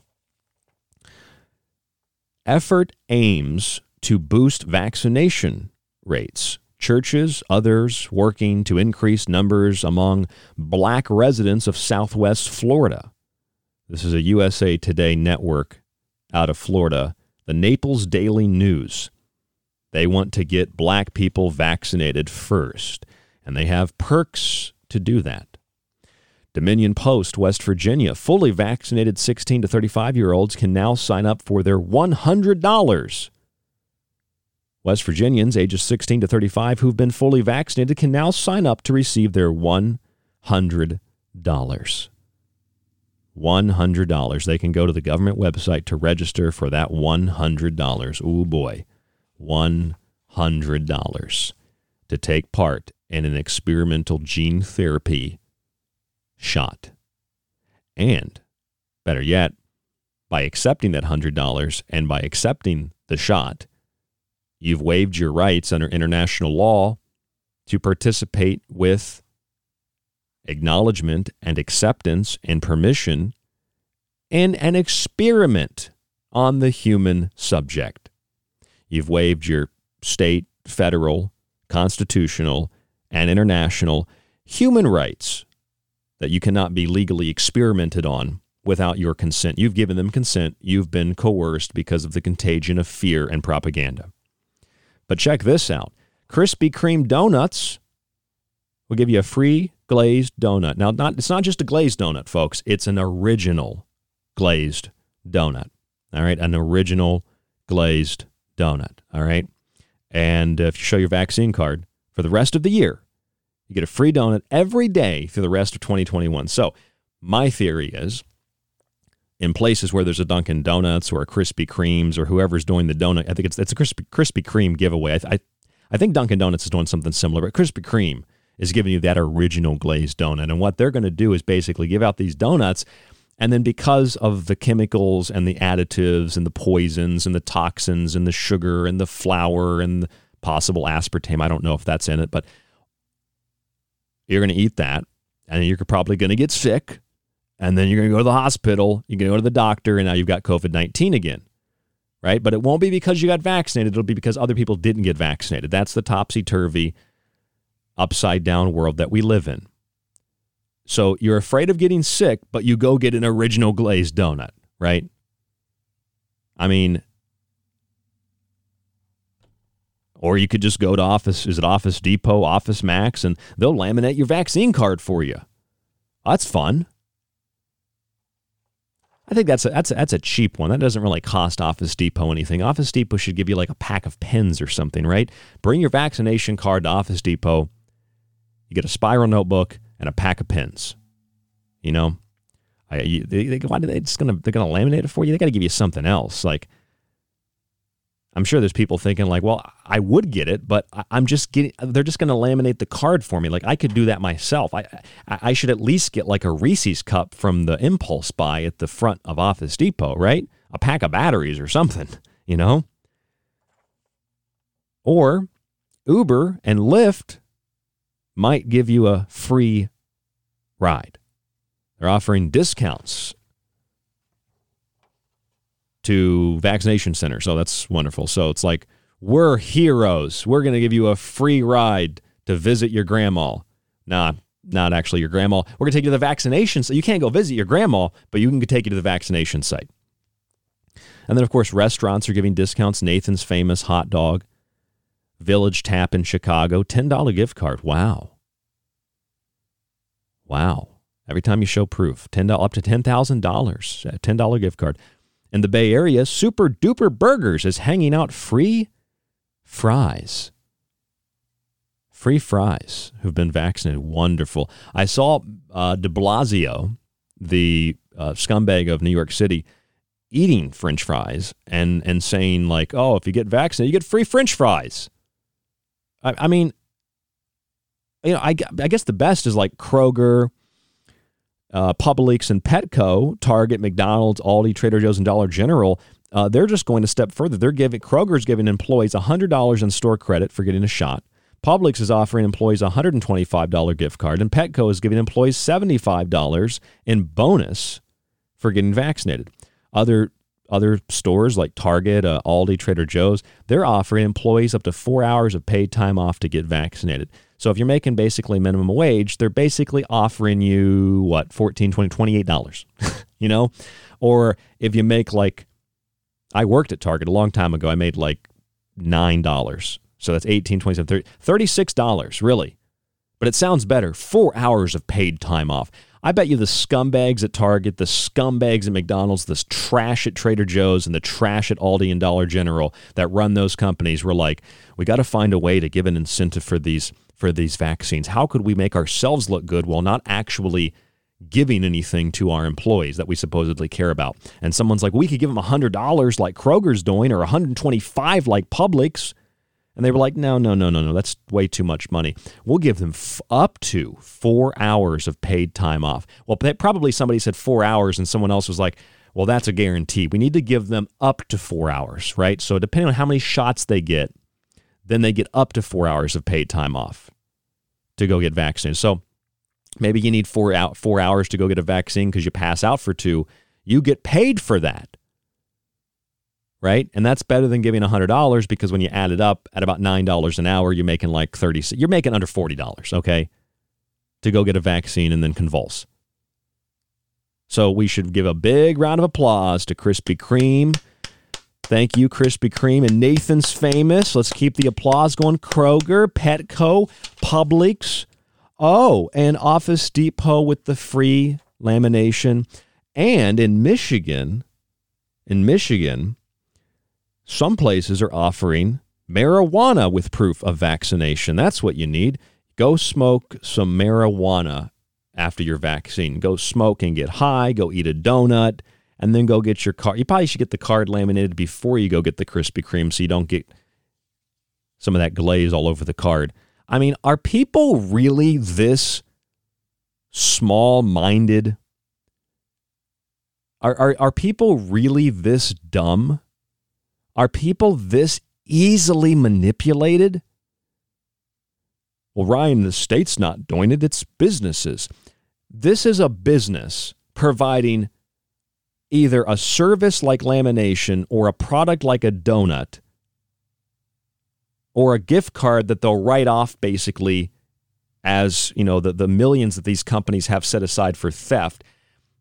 Effort aims to boost vaccination rates churches, others working to increase numbers among black residents of Southwest Florida. This is a USA Today network out of Florida, the Naples Daily News. They want to get black people vaccinated first, and they have perks to do that. Dominion Post, West Virginia, fully vaccinated 16 to 35 year olds can now sign up for their $100 West Virginians ages 16 to 35 who've been fully vaccinated can now sign up to receive their $100. $100. They can go to the government website to register for that $100. Oh boy, $100 to take part in an experimental gene therapy shot. And better yet, by accepting that $100 and by accepting the shot, you've waived your rights under international law to participate with acknowledgement and acceptance and permission in an experiment on the human subject. You've waived your state, federal, constitutional, and international human rights that you cannot be legally experimented on without your consent. You've given them consent. You've been coerced because of the contagion of fear and propaganda. But check this out Krispy Kreme donuts will give you a free glazed donut. Now, not it's not just a glazed donut, folks. It's an original glazed donut. All right, an original glazed donut. All right, and if you show your vaccine card for the rest of the year, you get a free donut every day through the rest of 2021. So, my theory is in places where there's a Dunkin' Donuts or a Krispy Kremes or whoever's doing the donut, I think it's it's a Krispy, Krispy Kreme giveaway. I, I, I think Dunkin' Donuts is doing something similar, but Krispy Kreme is giving you that original glazed donut. And what they're going to do is basically give out these donuts. And then because of the chemicals and the additives and the poisons and the toxins and the sugar and the flour and the possible aspartame, I don't know if that's in it, but you're going to eat that and you're probably going to get sick. And then you're going to go to the hospital, you're going to go to the doctor, and now you've got COVID 19 again right? But it won't be because you got vaccinated. It'll be because other people didn't get vaccinated. That's the topsy turvy upside down world that we live in. So you're afraid of getting sick, but you go get an original glazed donut, right? I mean, or you could just go to Office, is it Office Depot, Office Max, and they'll laminate your vaccine card for you. That's fun. I think that's a, that's a, that's a cheap one. That doesn't really cost Office Depot anything. Office Depot should give you like a pack of pens or something, right? Bring your vaccination card to Office Depot. You get a spiral notebook and a pack of pens. You know, I, you, they, they, why do they just gonna they're gonna laminate it for you? They got to give you something else. Like, I'm sure there's people thinking like, well, I would get it, but I, am just getting. They're just gonna laminate the card for me. Like I could do that myself. I I should at least get like a Reese's cup from the impulse buy at the front of Office Depot, right? A pack of batteries or something, you know. Or Uber and Lyft might give you a free ride. They're offering discounts to vaccination centers. So that's wonderful. So it's like, we're heroes. We're going to give you a free ride to visit your grandma. Nah, not actually your grandma. We're going to take you to the vaccination site. You can't go visit your grandma, but you can take you to the vaccination site. And then, of course, restaurants are giving discounts. Nathan's famous hot dog, Village Tap in Chicago, $10 gift card. Wow. Wow. Every time you show proof, $10 up to $10,000, $10 uh, gift card. In the Bay Area, Super Duper Burgers is hanging out free fries. Free fries who've been vaccinated. Wonderful. I saw uh, de Blasio, the uh, scumbag of New York City, eating french fries and, and saying, like, oh, if you get vaccinated, you get free french fries. I, I mean, you know, I, I guess the best is like Kroger, uh, Publix, and Petco, Target, McDonald's, Aldi, Trader Joe's, and Dollar General. Uh, they're just going a step further. They're giving Kroger's giving employees $100 in store credit for getting a shot. Publix is offering employees a $125 gift card, and Petco is giving employees $75 in bonus for getting vaccinated. Other other stores like Target, uh, Aldi, Trader Joe's, they're offering employees up to four hours of paid time off to get vaccinated. So if you're making basically minimum wage, they're basically offering you what 14, 20, 28 dollars, you know? Or if you make like I worked at Target a long time ago, I made like nine dollars. So that's 18, 27, 30, 36 dollars, really. But it sounds better. Four hours of paid time off. I bet you the scumbags at Target, the scumbags at McDonald's, the trash at Trader Joe's, and the trash at Aldi and Dollar General that run those companies were like, we got to find a way to give an incentive for these for these vaccines. How could we make ourselves look good while not actually giving anything to our employees that we supposedly care about. And someone's like, we could give them $100 like Kroger's doing or 125 like Publix. And they were like, no, no, no, no, no, that's way too much money. We'll give them f- up to four hours of paid time off. Well, probably somebody said four hours, and someone else was like, well, that's a guarantee. We need to give them up to four hours, right? So, depending on how many shots they get, then they get up to four hours of paid time off to go get vaccinated. So, maybe you need four out four hours to go get a vaccine because you pass out for two. You get paid for that right? And that's better than giving $100 because when you add it up at about $9 an hour, you're making like 30 you're making under $40, okay? To go get a vaccine and then convulse. So we should give a big round of applause to Krispy Kreme. Thank you, Krispy Kreme. And Nathan's famous. Let's keep the applause going. Kroger, Petco, Publix. Oh, and Office Depot with the free lamination. And in Michigan, in Michigan, some places are offering marijuana with proof of vaccination. That's what you need. Go smoke some marijuana after your vaccine. Go smoke and get high, go eat a donut, and then go get your card. You probably should get the card laminated before you go get the Krispy Kreme so you don't get some of that glaze all over the card. I mean, are people really this small minded? Are, are, are people really this dumb? Are people this easily manipulated? Well, Ryan, the state's not doing it, it's businesses. This is a business providing either a service like lamination or a product like a donut or a gift card that they'll write off basically as you know the, the millions that these companies have set aside for theft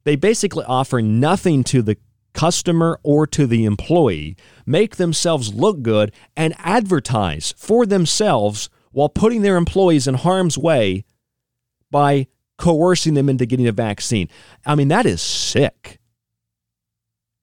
they basically offer nothing to the customer or to the employee, make themselves look good, and advertise for themselves while putting their employees in harm's way by coercing them into getting a vaccine. I mean, that is sick.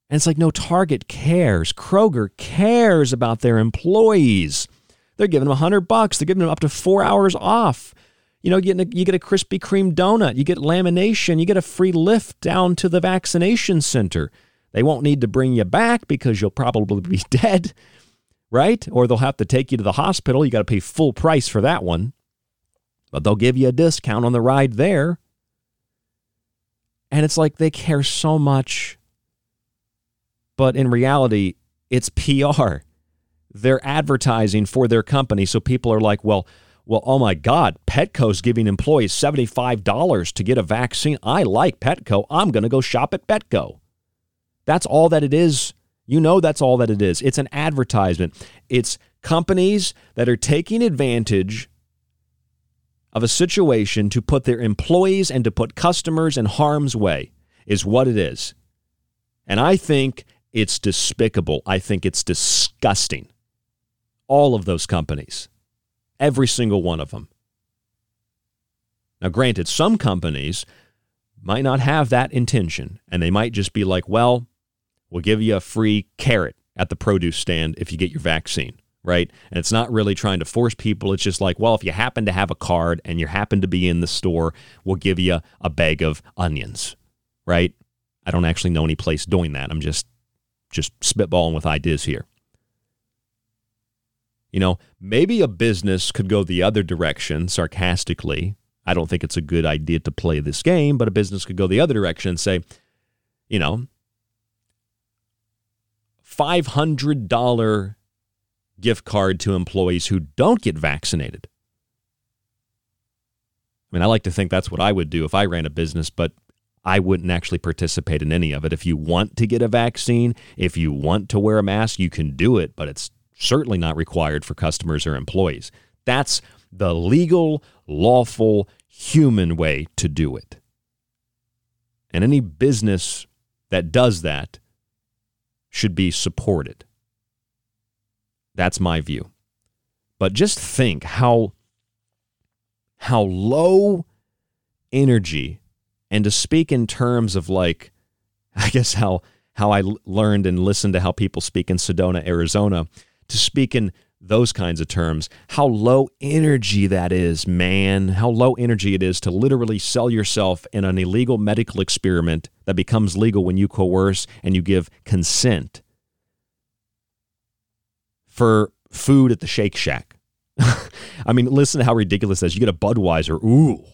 And it's like, no, Target cares. Kroger cares about their employees. They're giving them a hundred bucks. They're giving them up to four hours off. You know, you get, a, you get a Krispy Kreme donut, you get lamination, you get a free lift down to the vaccination center. They won't need to bring you back because you'll probably be dead, right? Or they'll have to take you to the hospital. You got to pay full price for that one. But they'll give you a discount on the ride there. And it's like they care so much. But in reality, it's PR. They're advertising for their company. So people are like, well, well, oh my God, Petco's giving employees $75 to get a vaccine. I like Petco. I'm going to go shop at Petco. That's all that it is. You know, that's all that it is. It's an advertisement. It's companies that are taking advantage of a situation to put their employees and to put customers in harm's way, is what it is. And I think it's despicable. I think it's disgusting. All of those companies, every single one of them. Now, granted, some companies might not have that intention, and they might just be like, well, We'll give you a free carrot at the produce stand if you get your vaccine, right? And it's not really trying to force people. It's just like, well, if you happen to have a card and you happen to be in the store, we'll give you a bag of onions, right? I don't actually know any place doing that. I'm just just spitballing with ideas here. You know, maybe a business could go the other direction sarcastically. I don't think it's a good idea to play this game, but a business could go the other direction and say, you know, $500 gift card to employees who don't get vaccinated. I mean, I like to think that's what I would do if I ran a business, but I wouldn't actually participate in any of it. If you want to get a vaccine, if you want to wear a mask, you can do it, but it's certainly not required for customers or employees. That's the legal, lawful, human way to do it. And any business that does that should be supported. That's my view. But just think how how low energy and to speak in terms of like I guess how how I learned and listened to how people speak in Sedona, Arizona, to speak in those kinds of terms, how low energy that is, man. How low energy it is to literally sell yourself in an illegal medical experiment that becomes legal when you coerce and you give consent for food at the Shake Shack. I mean, listen to how ridiculous that is. You get a Budweiser, ooh.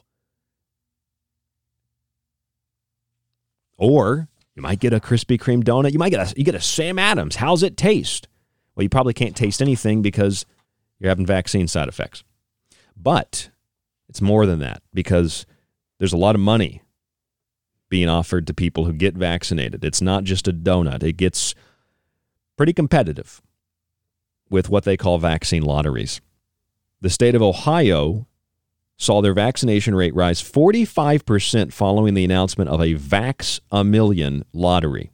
Or you might get a Krispy Kreme donut. You might get a you get a Sam Adams. How's it taste? Well, you probably can't taste anything because you're having vaccine side effects. But it's more than that because there's a lot of money being offered to people who get vaccinated. It's not just a donut. It gets pretty competitive with what they call vaccine lotteries. The state of Ohio saw their vaccination rate rise 45% following the announcement of a Vax a Million lottery.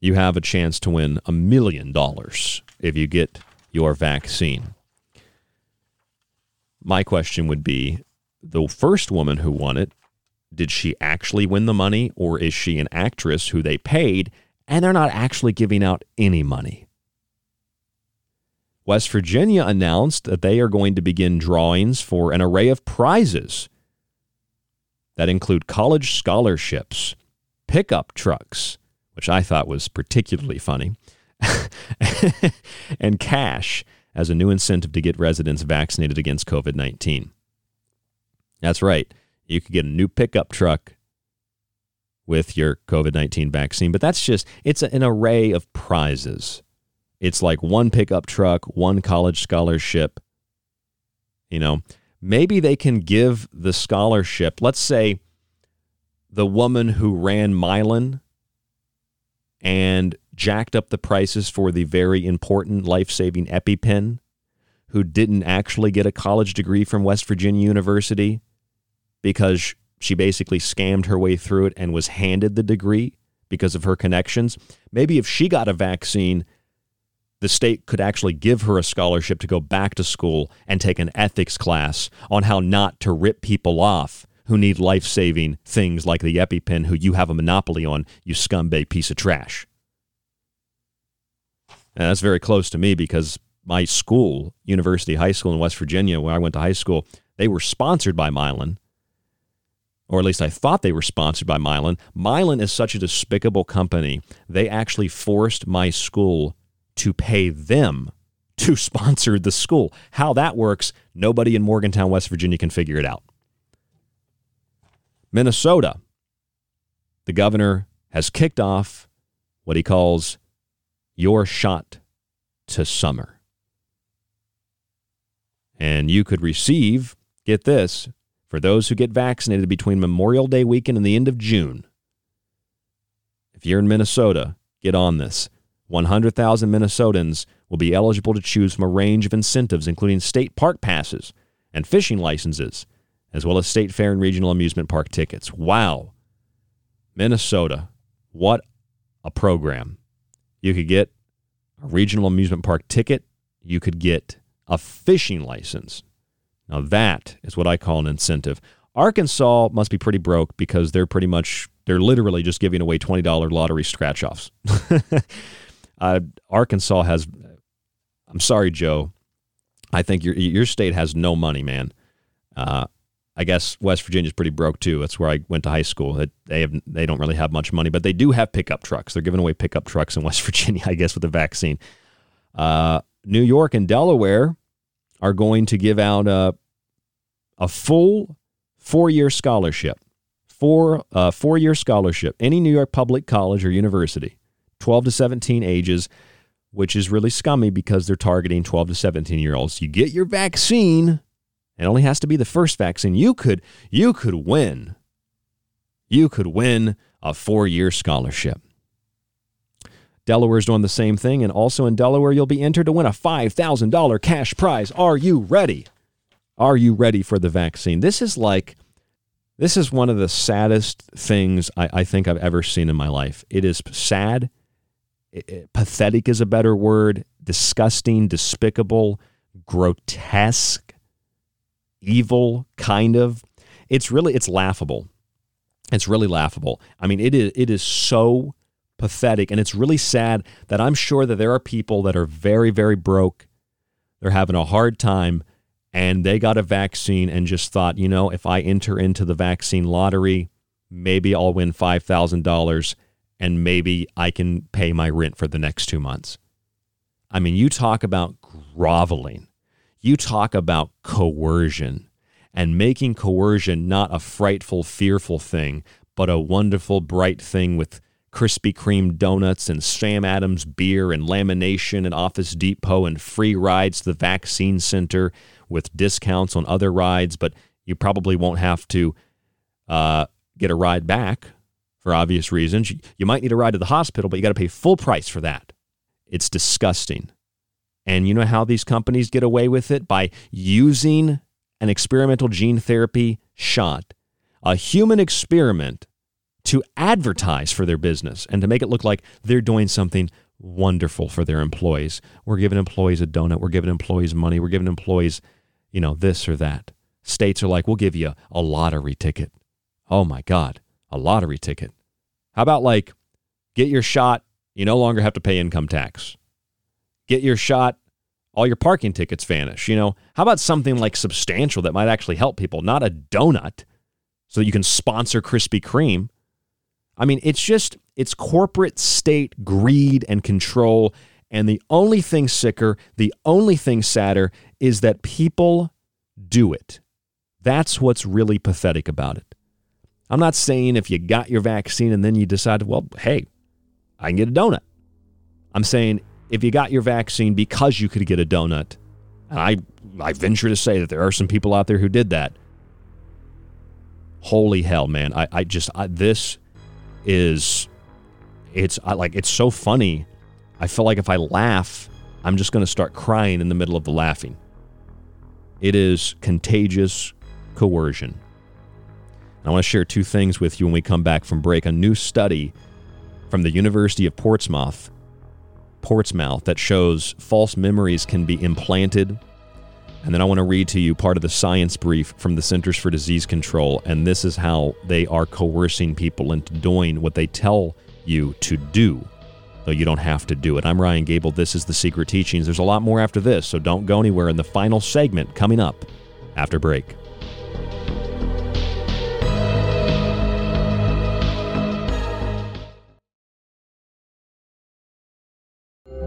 You have a chance to win a million dollars if you get your vaccine. My question would be the first woman who won it, did she actually win the money or is she an actress who they paid and they're not actually giving out any money? West Virginia announced that they are going to begin drawings for an array of prizes that include college scholarships, pickup trucks, which I thought was particularly funny, and cash as a new incentive to get residents vaccinated against COVID 19. That's right. You could get a new pickup truck with your COVID 19 vaccine, but that's just, it's an array of prizes. It's like one pickup truck, one college scholarship. You know, maybe they can give the scholarship. Let's say the woman who ran Mylan and jacked up the prices for the very important life saving EpiPen, who didn't actually get a college degree from West Virginia University because she basically scammed her way through it and was handed the degree because of her connections. Maybe if she got a vaccine, the state could actually give her a scholarship to go back to school and take an ethics class on how not to rip people off who need life saving things like the EpiPen, who you have a monopoly on, you scumbag piece of trash. And that's very close to me because my school, University High School in West Virginia, where I went to high school, they were sponsored by Mylan, or at least I thought they were sponsored by Mylan. Mylan is such a despicable company. They actually forced my school to pay them to sponsor the school. How that works, nobody in Morgantown, West Virginia can figure it out. Minnesota, the governor has kicked off what he calls your shot to summer. And you could receive, get this, for those who get vaccinated between Memorial Day weekend and the end of June. If you're in Minnesota, get on this. 100,000 Minnesotans will be eligible to choose from a range of incentives, including state park passes and fishing licenses, as well as state fair and regional amusement park tickets. Wow. Minnesota, what a program. You could get a regional amusement park ticket, you could get a fishing license. Now, that is what I call an incentive. Arkansas must be pretty broke because they're pretty much, they're literally just giving away $20 lottery scratch offs. Uh, Arkansas has. I'm sorry, Joe. I think your your state has no money, man. Uh, I guess West Virginia's pretty broke too. That's where I went to high school. They have they don't really have much money, but they do have pickup trucks. They're giving away pickup trucks in West Virginia, I guess, with the vaccine. Uh, New York and Delaware are going to give out a a full four year scholarship, four uh, four year scholarship. Any New York public college or university 12 to 17 ages, which is really scummy because they're targeting 12 to 17 year olds. You get your vaccine, it only has to be the first vaccine. You could you could win. You could win a four-year scholarship. Delaware's doing the same thing, and also in Delaware, you'll be entered to win a $5,000 cash prize. Are you ready? Are you ready for the vaccine? This is like this is one of the saddest things I, I think I've ever seen in my life. It is sad pathetic is a better word, disgusting, despicable, grotesque, evil, kind of. It's really it's laughable. It's really laughable. I mean, it is it is so pathetic. And it's really sad that I'm sure that there are people that are very, very broke. They're having a hard time and they got a vaccine and just thought, you know, if I enter into the vaccine lottery, maybe I'll win $5,000 and maybe I can pay my rent for the next two months. I mean, you talk about groveling, you talk about coercion and making coercion not a frightful, fearful thing, but a wonderful, bright thing with Krispy Kreme donuts and Sam Adams beer and lamination and Office Depot and free rides to the vaccine center with discounts on other rides, but you probably won't have to uh, get a ride back for obvious reasons. You might need a ride to the hospital, but you got to pay full price for that. It's disgusting. And you know how these companies get away with it? By using an experimental gene therapy shot, a human experiment, to advertise for their business and to make it look like they're doing something wonderful for their employees. We're giving employees a donut, we're giving employees money, we're giving employees, you know, this or that. States are like, we'll give you a lottery ticket. Oh my God, a lottery ticket. How about like, get your shot, you no longer have to pay income tax. Get your shot, all your parking tickets vanish. You know, how about something like substantial that might actually help people, not a donut, so that you can sponsor Krispy Kreme. I mean, it's just it's corporate state greed and control. And the only thing sicker, the only thing sadder is that people do it. That's what's really pathetic about it. I'm not saying if you got your vaccine and then you decide, well, hey, I can get a donut. I'm saying if you got your vaccine because you could get a donut, and I, I venture to say that there are some people out there who did that. Holy hell, man! I, I just I, this is it's I, like it's so funny. I feel like if I laugh, I'm just going to start crying in the middle of the laughing. It is contagious coercion. And I want to share two things with you when we come back from break. A new study from the University of Portsmouth Portsmouth that shows false memories can be implanted. And then I want to read to you part of the science brief from the Centers for Disease Control. And this is how they are coercing people into doing what they tell you to do, though you don't have to do it. I'm Ryan Gable. This is The Secret Teachings. There's a lot more after this, so don't go anywhere in the final segment coming up after break.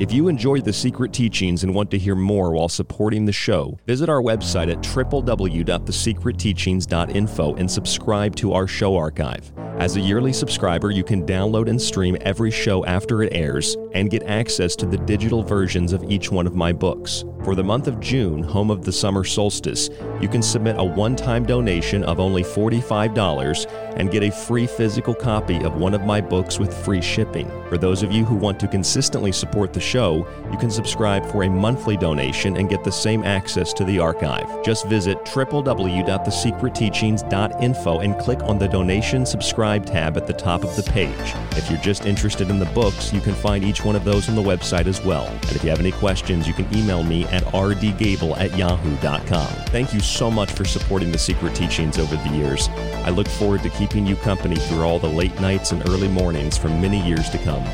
If you enjoyed the secret teachings and want to hear more while supporting the show, visit our website at www.thesecretteachings.info and subscribe to our show archive. As a yearly subscriber, you can download and stream every show after it airs and get access to the digital versions of each one of my books. For the month of June, home of the summer solstice, you can submit a one time donation of only $45 and get a free physical copy of one of my books with free shipping. For those of you who want to consistently support the show, you can subscribe for a monthly donation and get the same access to the archive. Just visit www.thesecretteachings.info and click on the donation subscribe tab at the top of the page. If you're just interested in the books, you can find each one of those on the website as well. And if you have any questions, you can email me at rdgable at yahoo.com. Thank you so much for supporting the Secret Teachings over the years. I look forward to keeping you company through all the late nights and early mornings for many years to come.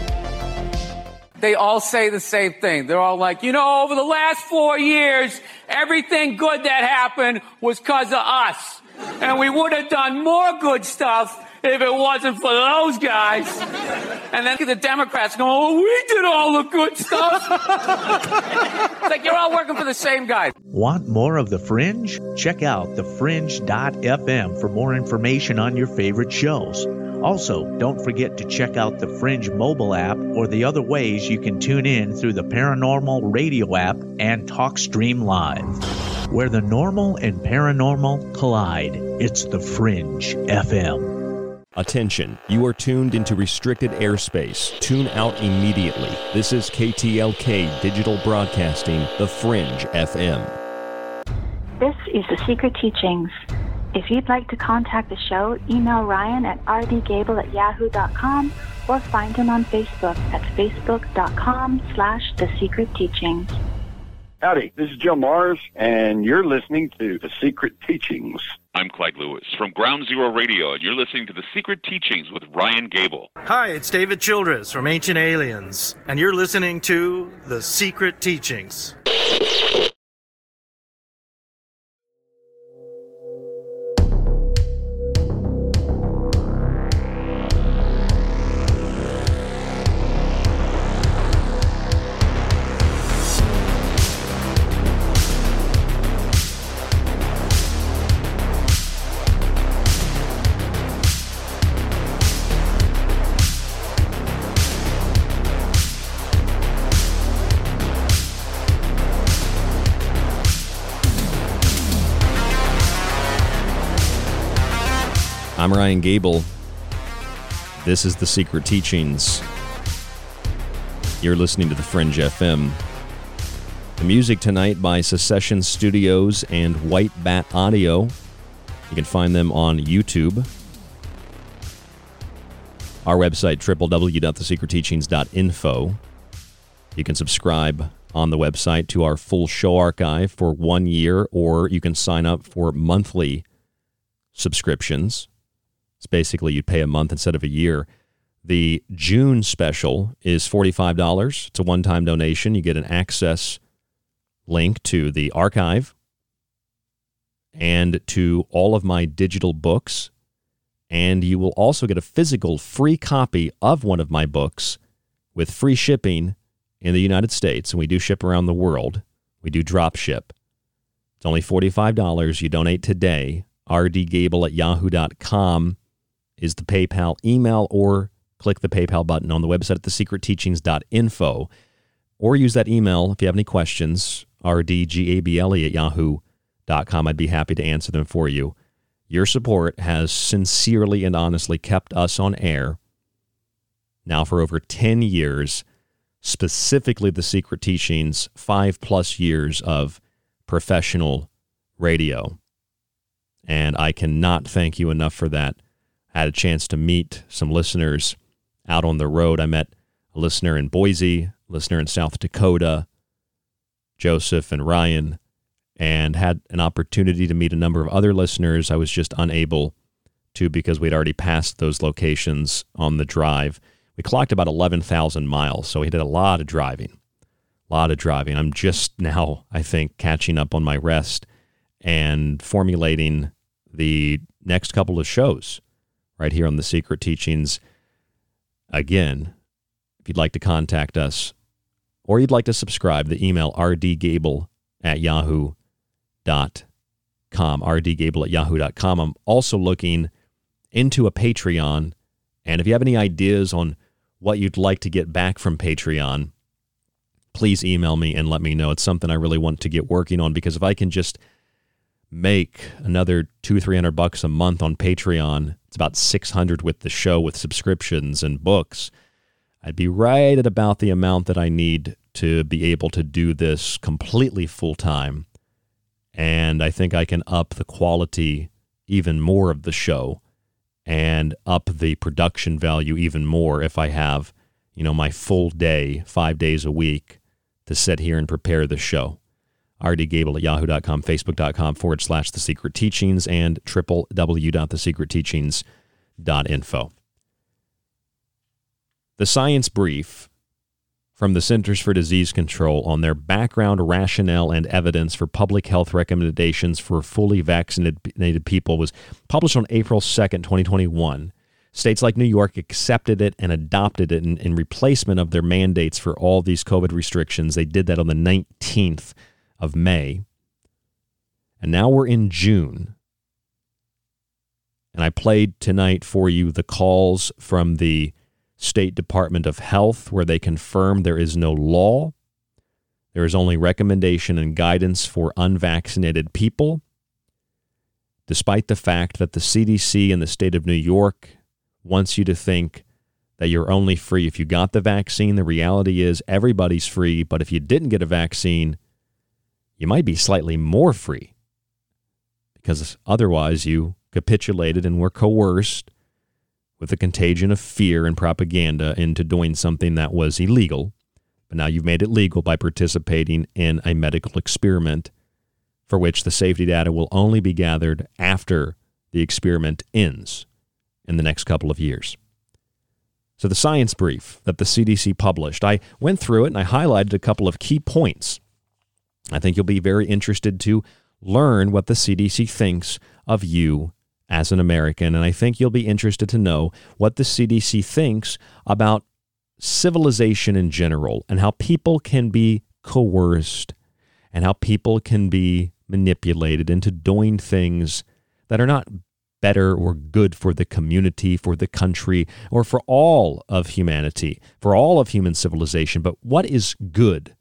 They all say the same thing. They're all like, you know, over the last four years, everything good that happened was because of us. And we would have done more good stuff if it wasn't for those guys. And then the Democrats go, oh, we did all the good stuff. it's like you're all working for the same guy. Want more of The Fringe? Check out thefringe.fm for more information on your favorite shows. Also, don't forget to check out the Fringe mobile app or the other ways you can tune in through the Paranormal Radio app and TalkStream Live. Where the normal and paranormal collide, it's the Fringe FM. Attention, you are tuned into restricted airspace. Tune out immediately. This is KTLK Digital Broadcasting, The Fringe FM. This is The Secret Teachings. If you'd like to contact the show, email Ryan at rdgable at yahoo.com or find him on Facebook at facebook.com slash The Secret Teachings. Howdy, this is Joe Mars, and you're listening to The Secret Teachings. I'm Clyde Lewis from Ground Zero Radio, and you're listening to The Secret Teachings with Ryan Gable. Hi, it's David Childress from Ancient Aliens, and you're listening to The Secret Teachings. I'm Ryan Gable. This is The Secret Teachings. You're listening to The Fringe FM. The music tonight by Secession Studios and White Bat Audio. You can find them on YouTube. Our website, www.thesecretteachings.info. You can subscribe on the website to our full show archive for one year, or you can sign up for monthly subscriptions. It's basically you'd pay a month instead of a year. The June special is $45. It's a one time donation. You get an access link to the archive and to all of my digital books. And you will also get a physical free copy of one of my books with free shipping in the United States. And we do ship around the world. We do drop ship. It's only $45. You donate today. rdgable at yahoo.com is the PayPal email or click the PayPal button on the website at thesecretteachings.info or use that email if you have any questions, rdgable at yahoo.com. I'd be happy to answer them for you. Your support has sincerely and honestly kept us on air now for over 10 years, specifically the Secret Teachings, five plus years of professional radio. And I cannot thank you enough for that. Had a chance to meet some listeners out on the road. I met a listener in Boise, listener in South Dakota, Joseph and Ryan, and had an opportunity to meet a number of other listeners. I was just unable to because we'd already passed those locations on the drive. We clocked about 11,000 miles, so we did a lot of driving. A lot of driving. I'm just now, I think, catching up on my rest and formulating the next couple of shows right here on the Secret Teachings. Again, if you'd like to contact us or you'd like to subscribe, the email rdgable at yahoo.com, rdgable at yahoo.com. I'm also looking into a Patreon And if you have any ideas on what you'd like to get back from Patreon, please email me and let me know. It's something I really want to get working on because if I can just make another two, three hundred bucks a month on Patreon, it's about six hundred with the show with subscriptions and books. I'd be right at about the amount that I need to be able to do this completely full time. And I think I can up the quality even more of the show and up the production value even more if I have, you know, my full day, five days a week to sit here and prepare the show. Rdgable at yahoo.com, facebook.com forward slash the secret teachings, and www.thesecretteachings.info. The science brief from the Centers for Disease Control on their background rationale and evidence for public health recommendations for fully vaccinated people was published on April 2nd, 2021. States like New York accepted it and adopted it in, in, replacement of their mandates for all these COVID restrictions. They did that on the 19th of May. And now we're in June. And I played tonight for you the calls from the State Department of Health, where they confirm there is no law. There is only recommendation and guidance for unvaccinated people, despite the fact that the CDC in the state of New York wants you to think that you're only free if you got the vaccine. The reality is everybody's free, but if you didn't get a vaccine, you might be slightly more free because otherwise you capitulated and were coerced with the contagion of fear and propaganda into doing something that was illegal. But now you've made it legal by participating in a medical experiment for which the safety data will only be gathered after the experiment ends in the next couple of years. So, the science brief that the CDC published, I went through it and I highlighted a couple of key points. I think you'll be very interested to learn what the CDC thinks of you as an American. And I think you'll be interested to know what the CDC thinks about civilization in general and how people can be coerced and how people can be manipulated into doing things that are not better or good for the community, for the country, or for all of humanity, for all of human civilization, but what is good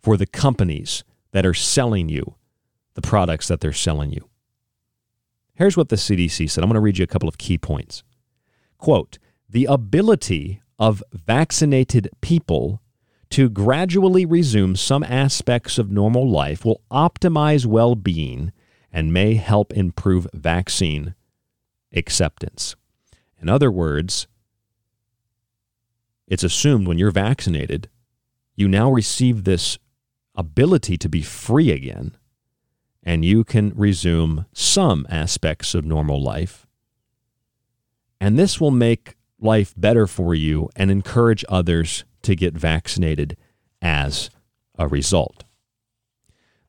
for the companies that are selling you the products that they're selling you. Here's what the CDC said. I'm going to read you a couple of key points. Quote The ability of vaccinated people to gradually resume some aspects of normal life will optimize well being and may help improve vaccine acceptance. In other words, it's assumed when you're vaccinated, you now receive this ability to be free again and you can resume some aspects of normal life. And this will make life better for you and encourage others to get vaccinated as a result.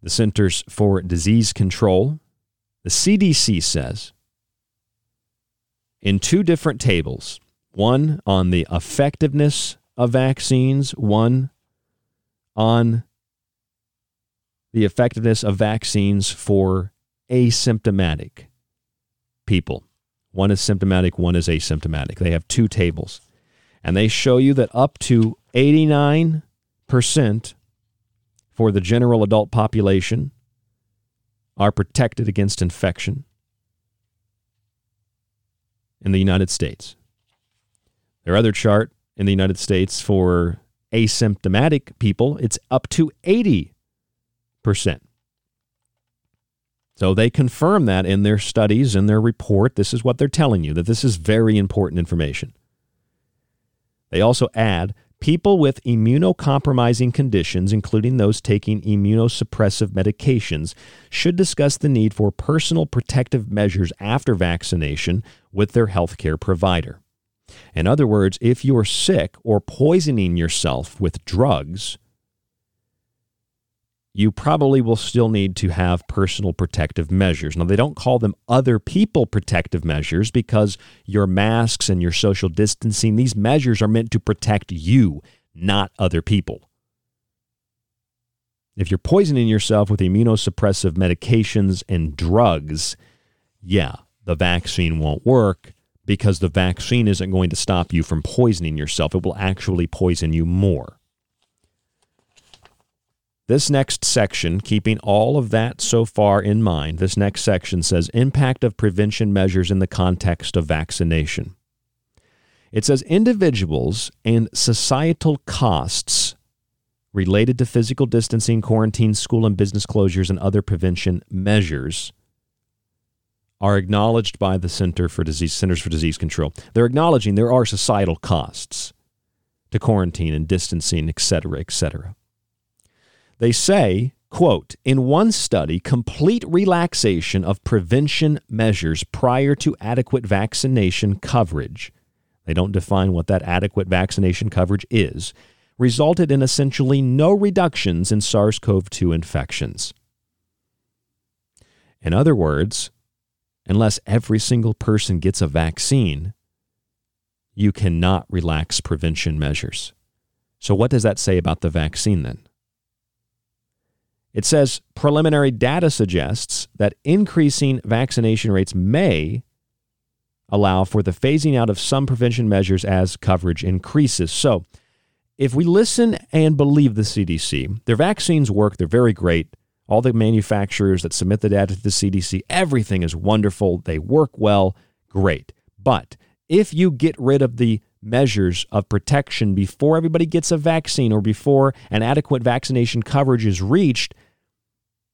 The Centers for Disease Control, the CDC says, in two different tables one on the effectiveness of vaccines, one on the effectiveness of vaccines for asymptomatic people. One is symptomatic, one is asymptomatic. They have two tables. And they show you that up to 89% for the general adult population are protected against infection in the United States. Their other chart in the United States for asymptomatic people, it's up to 80 percent. So they confirm that in their studies, in their report. This is what they're telling you that this is very important information. They also add people with immunocompromising conditions, including those taking immunosuppressive medications, should discuss the need for personal protective measures after vaccination with their healthcare provider. In other words, if you're sick or poisoning yourself with drugs, you probably will still need to have personal protective measures. Now, they don't call them other people protective measures because your masks and your social distancing, these measures are meant to protect you, not other people. If you're poisoning yourself with immunosuppressive medications and drugs, yeah, the vaccine won't work because the vaccine isn't going to stop you from poisoning yourself. It will actually poison you more. This next section, keeping all of that so far in mind, this next section says impact of prevention measures in the context of vaccination. It says individuals and societal costs related to physical distancing, quarantine, school and business closures, and other prevention measures are acknowledged by the Center for Disease Centers for Disease Control. They're acknowledging there are societal costs to quarantine and distancing, et cetera, et cetera. They say, quote, in one study, complete relaxation of prevention measures prior to adequate vaccination coverage. They don't define what that adequate vaccination coverage is, resulted in essentially no reductions in SARS CoV 2 infections. In other words, unless every single person gets a vaccine, you cannot relax prevention measures. So, what does that say about the vaccine then? It says preliminary data suggests that increasing vaccination rates may allow for the phasing out of some prevention measures as coverage increases. So, if we listen and believe the CDC, their vaccines work, they're very great. All the manufacturers that submit the data to the CDC, everything is wonderful. They work well, great. But if you get rid of the measures of protection before everybody gets a vaccine or before an adequate vaccination coverage is reached,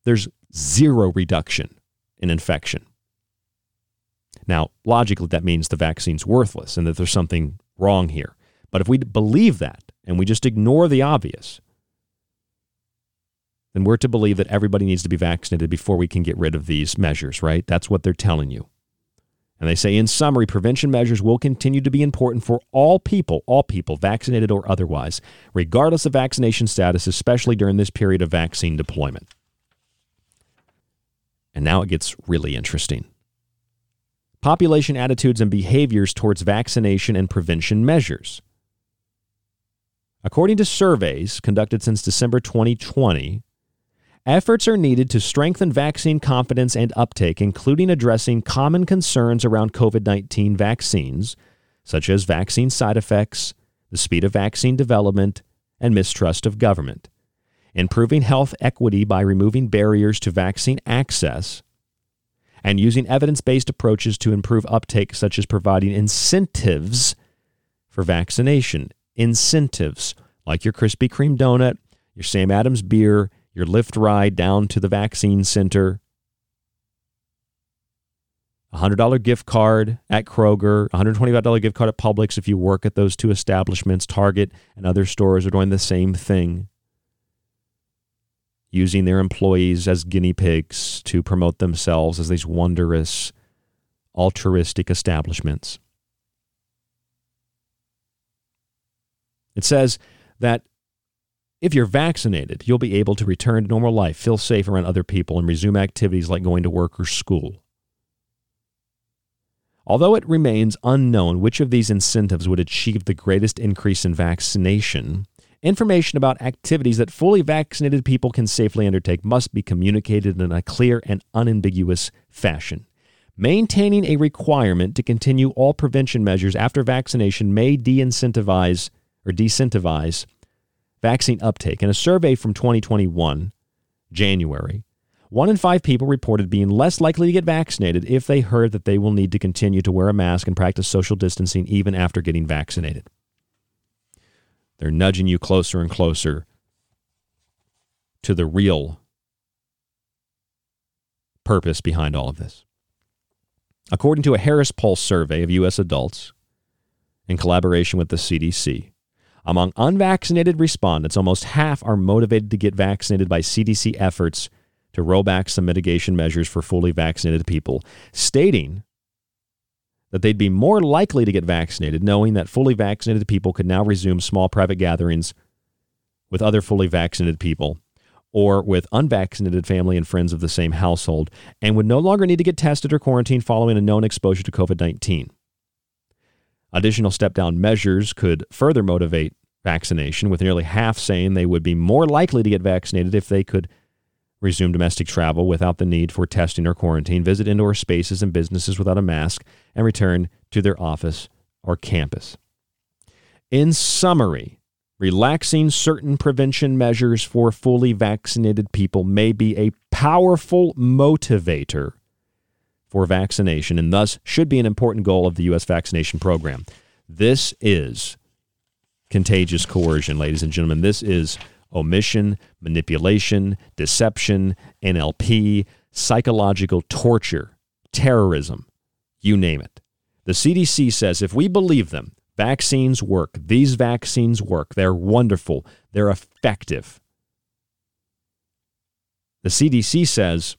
there's zero reduction in infection. Now, logically, that means the vaccine's worthless and that there's something wrong here. But if we believe that and we just ignore the obvious, then we're to believe that everybody needs to be vaccinated before we can get rid of these measures, right? That's what they're telling you. And they say, in summary, prevention measures will continue to be important for all people, all people, vaccinated or otherwise, regardless of vaccination status, especially during this period of vaccine deployment. And now it gets really interesting. Population attitudes and behaviors towards vaccination and prevention measures. According to surveys conducted since December 2020, Efforts are needed to strengthen vaccine confidence and uptake, including addressing common concerns around COVID 19 vaccines, such as vaccine side effects, the speed of vaccine development, and mistrust of government. Improving health equity by removing barriers to vaccine access, and using evidence based approaches to improve uptake, such as providing incentives for vaccination. Incentives, like your Krispy Kreme donut, your Sam Adams beer, your Lyft ride down to the vaccine center, a $100 gift card at Kroger, a $125 gift card at Publix if you work at those two establishments. Target and other stores are doing the same thing, using their employees as guinea pigs to promote themselves as these wondrous, altruistic establishments. It says that if you're vaccinated, you'll be able to return to normal life, feel safe around other people, and resume activities like going to work or school. Although it remains unknown which of these incentives would achieve the greatest increase in vaccination, information about activities that fully vaccinated people can safely undertake must be communicated in a clear and unambiguous fashion. Maintaining a requirement to continue all prevention measures after vaccination may de incentivize or disincentivize vaccine uptake. In a survey from 2021, January, one in five people reported being less likely to get vaccinated if they heard that they will need to continue to wear a mask and practice social distancing even after getting vaccinated. They're nudging you closer and closer to the real purpose behind all of this. According to a Harris Pulse survey of U.S. adults, in collaboration with the CDC, among unvaccinated respondents, almost half are motivated to get vaccinated by CDC efforts to roll back some mitigation measures for fully vaccinated people, stating that they'd be more likely to get vaccinated knowing that fully vaccinated people could now resume small private gatherings with other fully vaccinated people or with unvaccinated family and friends of the same household and would no longer need to get tested or quarantined following a known exposure to COVID 19. Additional step down measures could further motivate vaccination, with nearly half saying they would be more likely to get vaccinated if they could resume domestic travel without the need for testing or quarantine, visit indoor spaces and businesses without a mask, and return to their office or campus. In summary, relaxing certain prevention measures for fully vaccinated people may be a powerful motivator for vaccination and thus should be an important goal of the U.S. vaccination program. This is contagious coercion, ladies and gentlemen. This is omission, manipulation, deception, NLP, psychological torture, terrorism, you name it. The CDC says if we believe them, vaccines work. These vaccines work. They're wonderful. They're effective. The CDC says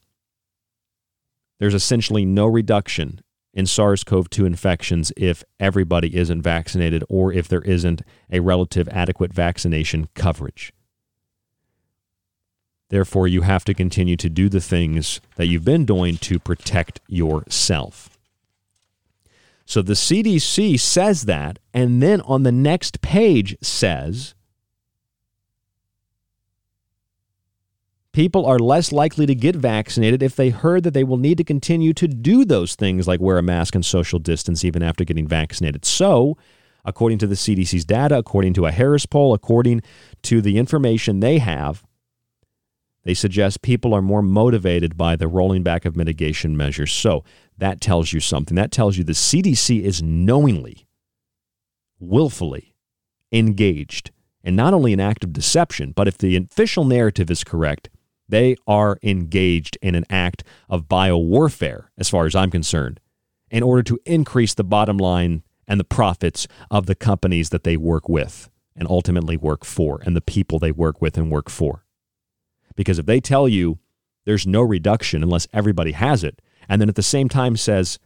there's essentially no reduction in SARS CoV 2 infections if everybody isn't vaccinated or if there isn't a relative adequate vaccination coverage. Therefore, you have to continue to do the things that you've been doing to protect yourself. So the CDC says that, and then on the next page says people are less likely to get vaccinated if they heard that they will need to continue to do those things like wear a mask and social distance even after getting vaccinated. So, according to the CDC's data, according to a Harris poll, according to the information they have, they suggest people are more motivated by the rolling back of mitigation measures. So that tells you something. That tells you the CDC is knowingly, willfully engaged and not only an act of deception, but if the official narrative is correct, they are engaged in an act of biowarfare, as far as I'm concerned, in order to increase the bottom line and the profits of the companies that they work with and ultimately work for, and the people they work with and work for. Because if they tell you there's no reduction unless everybody has it, and then at the same time says,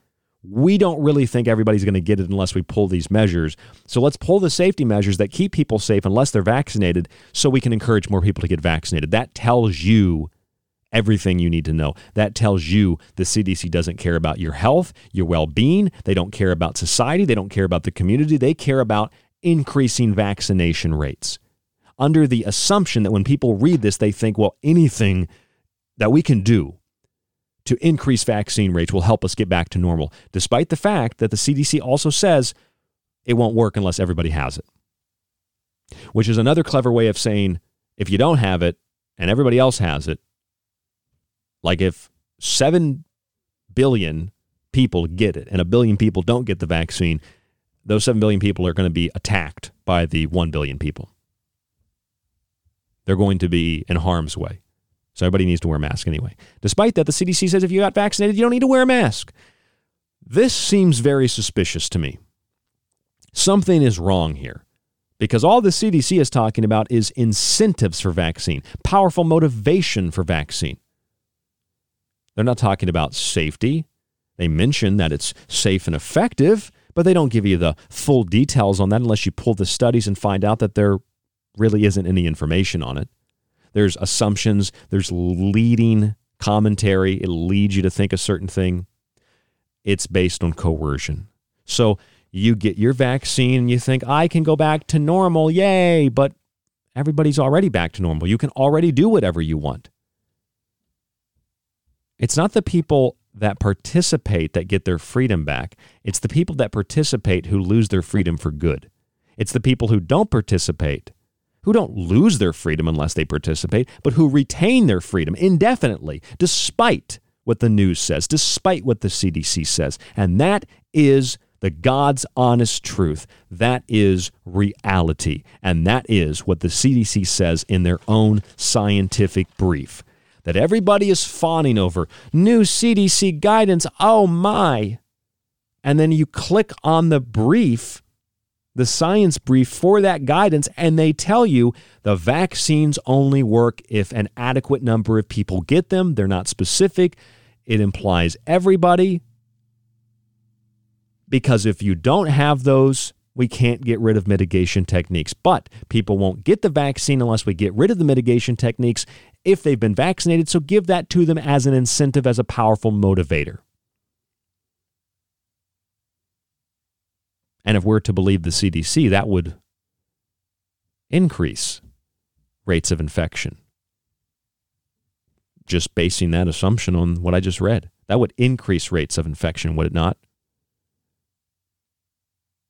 we don't really think everybody's going to get it unless we pull these measures. So let's pull the safety measures that keep people safe unless they're vaccinated so we can encourage more people to get vaccinated. That tells you everything you need to know. That tells you the CDC doesn't care about your health, your well being. They don't care about society. They don't care about the community. They care about increasing vaccination rates under the assumption that when people read this, they think, well, anything that we can do to increase vaccine rates will help us get back to normal, despite the fact that the CDC also says it won't work unless everybody has it. Which is another clever way of saying if you don't have it and everybody else has it, like if 7 billion people get it and a billion people don't get the vaccine, those 7 billion people are going to be attacked by the 1 billion people they're going to be in harm's way. So everybody needs to wear a mask anyway. Despite that, the CDC says if you got vaccinated, you don't need to wear a mask. This seems very suspicious to me. Something is wrong here because all the CDC is talking about is incentives for vaccine, powerful motivation for vaccine. They're not talking about safety. They mention that it's safe and effective, but they don't give you the full details on that unless you pull the studies and find out that they're really isn't any information on it. There's assumptions, there's leading commentary. It leads you to think a certain thing. It's based on coercion. So you get your vaccine and you think, I can go back to normal, yay, but everybody's already back to normal. You can already do whatever you want. It's not the people that participate that get their freedom back, it's the people that participate who lose their freedom for good. It's the people who don't participate who don't lose their freedom unless they participate, but who retain their freedom indefinitely, despite what the news says, despite what the CDC says. And that is the God's honest truth. That is reality. And that is what the CDC says in their own scientific brief. That everybody is fawning over new CDC guidance. Oh my. And then you click on the brief the science brief for that guidance, and they tell you the vaccines only work if an adequate number of people get them. They're not specific, it implies everybody. Because if you don't have those, we can't get rid of mitigation techniques. But people won't get the vaccine unless we get rid of the mitigation techniques if they've been vaccinated. So give that to them as an incentive, as a powerful motivator. And if we're to believe the CDC, that would increase rates of infection. Just basing that assumption on what I just read. That would increase rates of infection, would it not?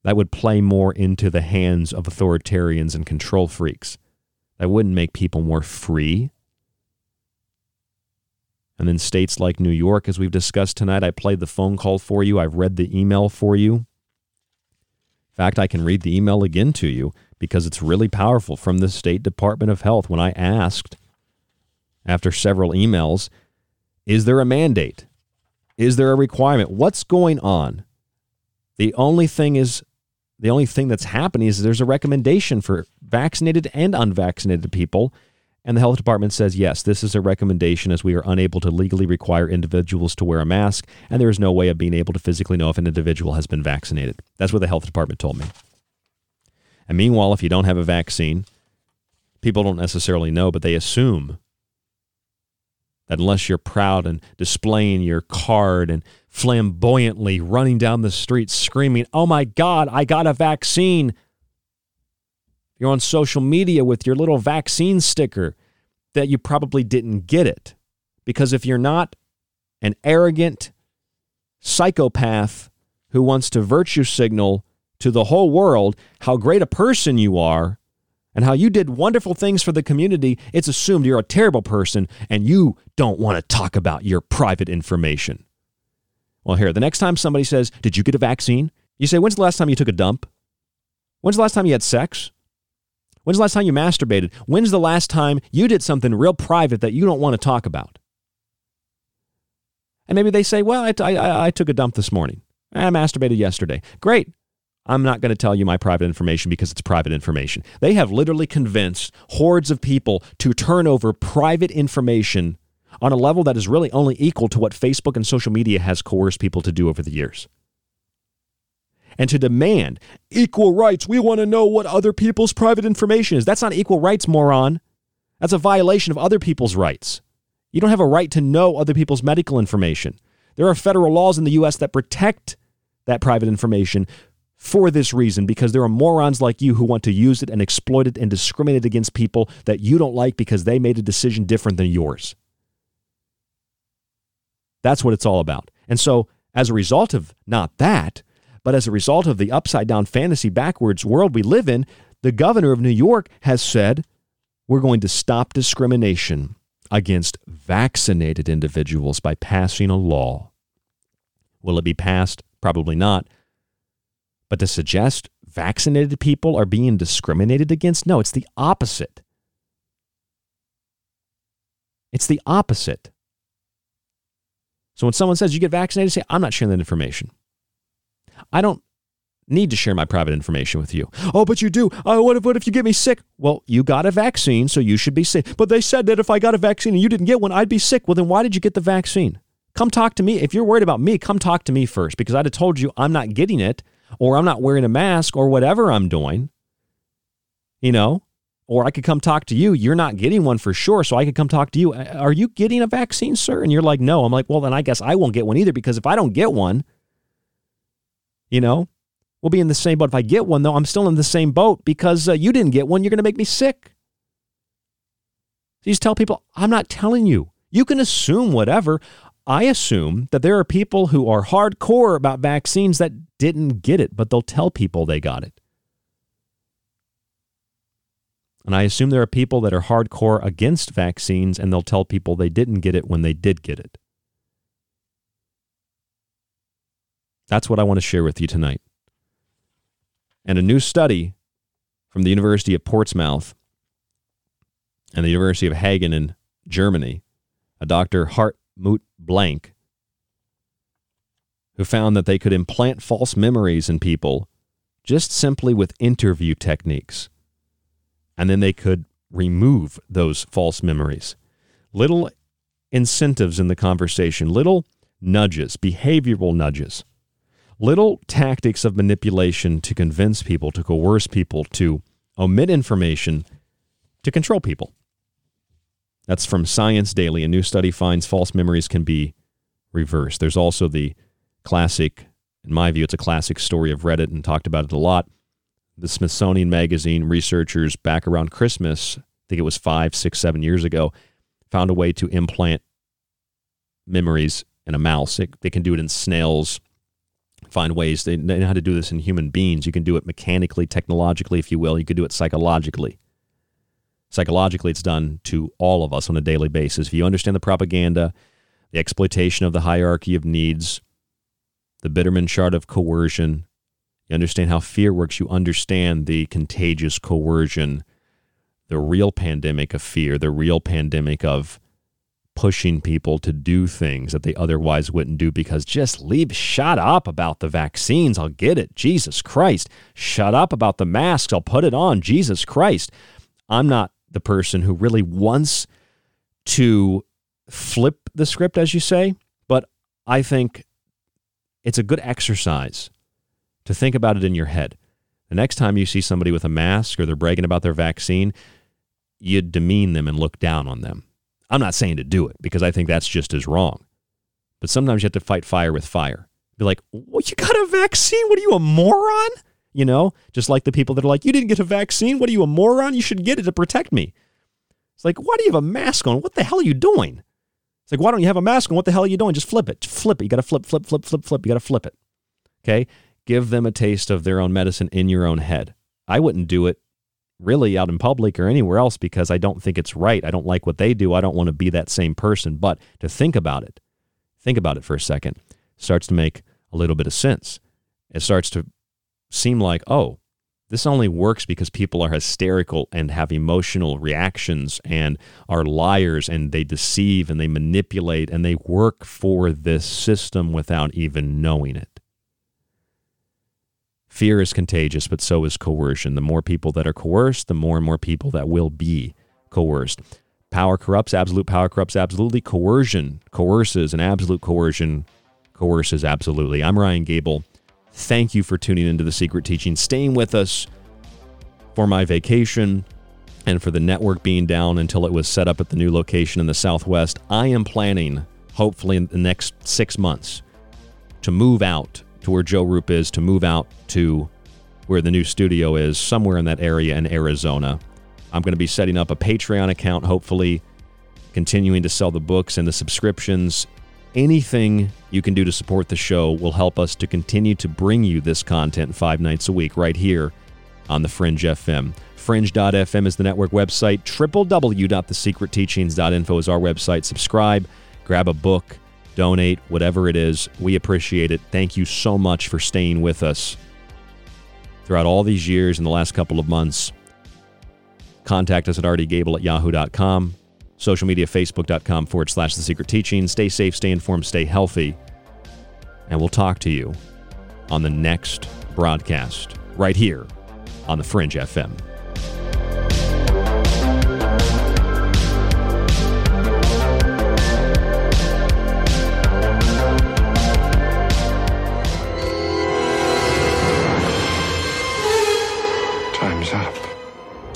That would play more into the hands of authoritarians and control freaks. That wouldn't make people more free. And then states like New York, as we've discussed tonight, I played the phone call for you. I've read the email for you. In fact, I can read the email again to you because it's really powerful from the State Department of Health when I asked, after several emails, is there a mandate? Is there a requirement? What's going on? The only thing is the only thing that's happening is there's a recommendation for vaccinated and unvaccinated people. And the health department says, yes, this is a recommendation as we are unable to legally require individuals to wear a mask, and there is no way of being able to physically know if an individual has been vaccinated. That's what the health department told me. And meanwhile, if you don't have a vaccine, people don't necessarily know, but they assume that unless you're proud and displaying your card and flamboyantly running down the street screaming, Oh my God, I got a vaccine. You're on social media with your little vaccine sticker that you probably didn't get it. Because if you're not an arrogant psychopath who wants to virtue signal to the whole world how great a person you are and how you did wonderful things for the community, it's assumed you're a terrible person and you don't want to talk about your private information. Well, here, the next time somebody says, Did you get a vaccine? You say, When's the last time you took a dump? When's the last time you had sex? When's the last time you masturbated? When's the last time you did something real private that you don't want to talk about? And maybe they say, Well, I, I, I took a dump this morning. I masturbated yesterday. Great. I'm not going to tell you my private information because it's private information. They have literally convinced hordes of people to turn over private information on a level that is really only equal to what Facebook and social media has coerced people to do over the years. And to demand equal rights, we want to know what other people's private information is. That's not equal rights, moron. That's a violation of other people's rights. You don't have a right to know other people's medical information. There are federal laws in the U.S. that protect that private information for this reason because there are morons like you who want to use it and exploit it and discriminate against people that you don't like because they made a decision different than yours. That's what it's all about. And so, as a result of not that, but as a result of the upside down fantasy backwards world we live in, the governor of New York has said we're going to stop discrimination against vaccinated individuals by passing a law. Will it be passed? Probably not. But to suggest vaccinated people are being discriminated against? No, it's the opposite. It's the opposite. So when someone says you get vaccinated, say, I'm not sharing that information. I don't need to share my private information with you. Oh, but you do. Oh, what if, what if you get me sick? Well, you got a vaccine, so you should be safe. But they said that if I got a vaccine and you didn't get one, I'd be sick. Well, then why did you get the vaccine? Come talk to me. If you're worried about me, come talk to me first because I'd have told you I'm not getting it or I'm not wearing a mask or whatever I'm doing. You know, or I could come talk to you. You're not getting one for sure. So I could come talk to you. Are you getting a vaccine, sir? And you're like, no. I'm like, well, then I guess I won't get one either because if I don't get one, you know, we'll be in the same boat. If I get one, though, I'm still in the same boat because uh, you didn't get one. You're going to make me sick. So you just tell people, I'm not telling you. You can assume whatever. I assume that there are people who are hardcore about vaccines that didn't get it, but they'll tell people they got it. And I assume there are people that are hardcore against vaccines and they'll tell people they didn't get it when they did get it. That's what I want to share with you tonight. And a new study from the University of Portsmouth and the University of Hagen in Germany, a Dr. Hartmut Blank, who found that they could implant false memories in people just simply with interview techniques and then they could remove those false memories. Little incentives in the conversation, little nudges, behavioral nudges, little tactics of manipulation to convince people, to coerce people, to omit information, to control people. That's from Science Daily. A new study finds false memories can be reversed. There's also the classic, in my view, it's a classic story of Reddit and talked about it a lot the Smithsonian Magazine researchers back around Christmas, I think it was five, six, seven years ago, found a way to implant memories in a mouse. It, they can do it in snails find ways. They know how to do this in human beings. You can do it mechanically, technologically, if you will. You could do it psychologically. Psychologically, it's done to all of us on a daily basis. If you understand the propaganda, the exploitation of the hierarchy of needs, the Biderman chart of coercion, you understand how fear works, you understand the contagious coercion, the real pandemic of fear, the real pandemic of pushing people to do things that they otherwise wouldn't do because just leave shut up about the vaccines. I'll get it. Jesus christ. Shut up about the masks. I'll put it on. Jesus christ. I'm not the person who really wants to flip the script, as you say, but I think it's a good exercise to think about it in your head. The next time you see somebody with a mask or they're bragging about their vaccine, you demean them and look down on them. I'm not saying to do it because I think that's just as wrong. But sometimes you have to fight fire with fire. Be like, well, you got a vaccine? What are you, a moron? You know, just like the people that are like, you didn't get a vaccine. What are you, a moron? You should get it to protect me. It's like, why do you have a mask on? What the hell are you doing? It's like, why don't you have a mask on? What the hell are you doing? Just flip it. Flip it. You got to flip, flip, flip, flip, flip. You got to flip it. Okay. Give them a taste of their own medicine in your own head. I wouldn't do it really out in public or anywhere else because I don't think it's right. I don't like what they do. I don't want to be that same person. But to think about it, think about it for a second, starts to make a little bit of sense. It starts to seem like, oh, this only works because people are hysterical and have emotional reactions and are liars and they deceive and they manipulate and they work for this system without even knowing it. Fear is contagious, but so is coercion. The more people that are coerced, the more and more people that will be coerced. Power corrupts, absolute power corrupts absolutely. Coercion coerces, and absolute coercion coerces absolutely. I'm Ryan Gable. Thank you for tuning into the Secret Teaching, staying with us for my vacation and for the network being down until it was set up at the new location in the Southwest. I am planning, hopefully, in the next six months, to move out to where Joe Rupe is, to move out to where the new studio is, somewhere in that area in Arizona. I'm going to be setting up a Patreon account, hopefully, continuing to sell the books and the subscriptions Anything you can do to support the show will help us to continue to bring you this content five nights a week right here on the Fringe FM. Fringe.fm is the network website. www.thesecretteachings.info is our website. Subscribe, grab a book, donate, whatever it is. We appreciate it. Thank you so much for staying with us throughout all these years in the last couple of months. Contact us at rdgable at yahoo.com social media, facebook.com forward slash the secret teaching. Stay safe, stay informed, stay healthy. And we'll talk to you on the next broadcast right here on the Fringe FM.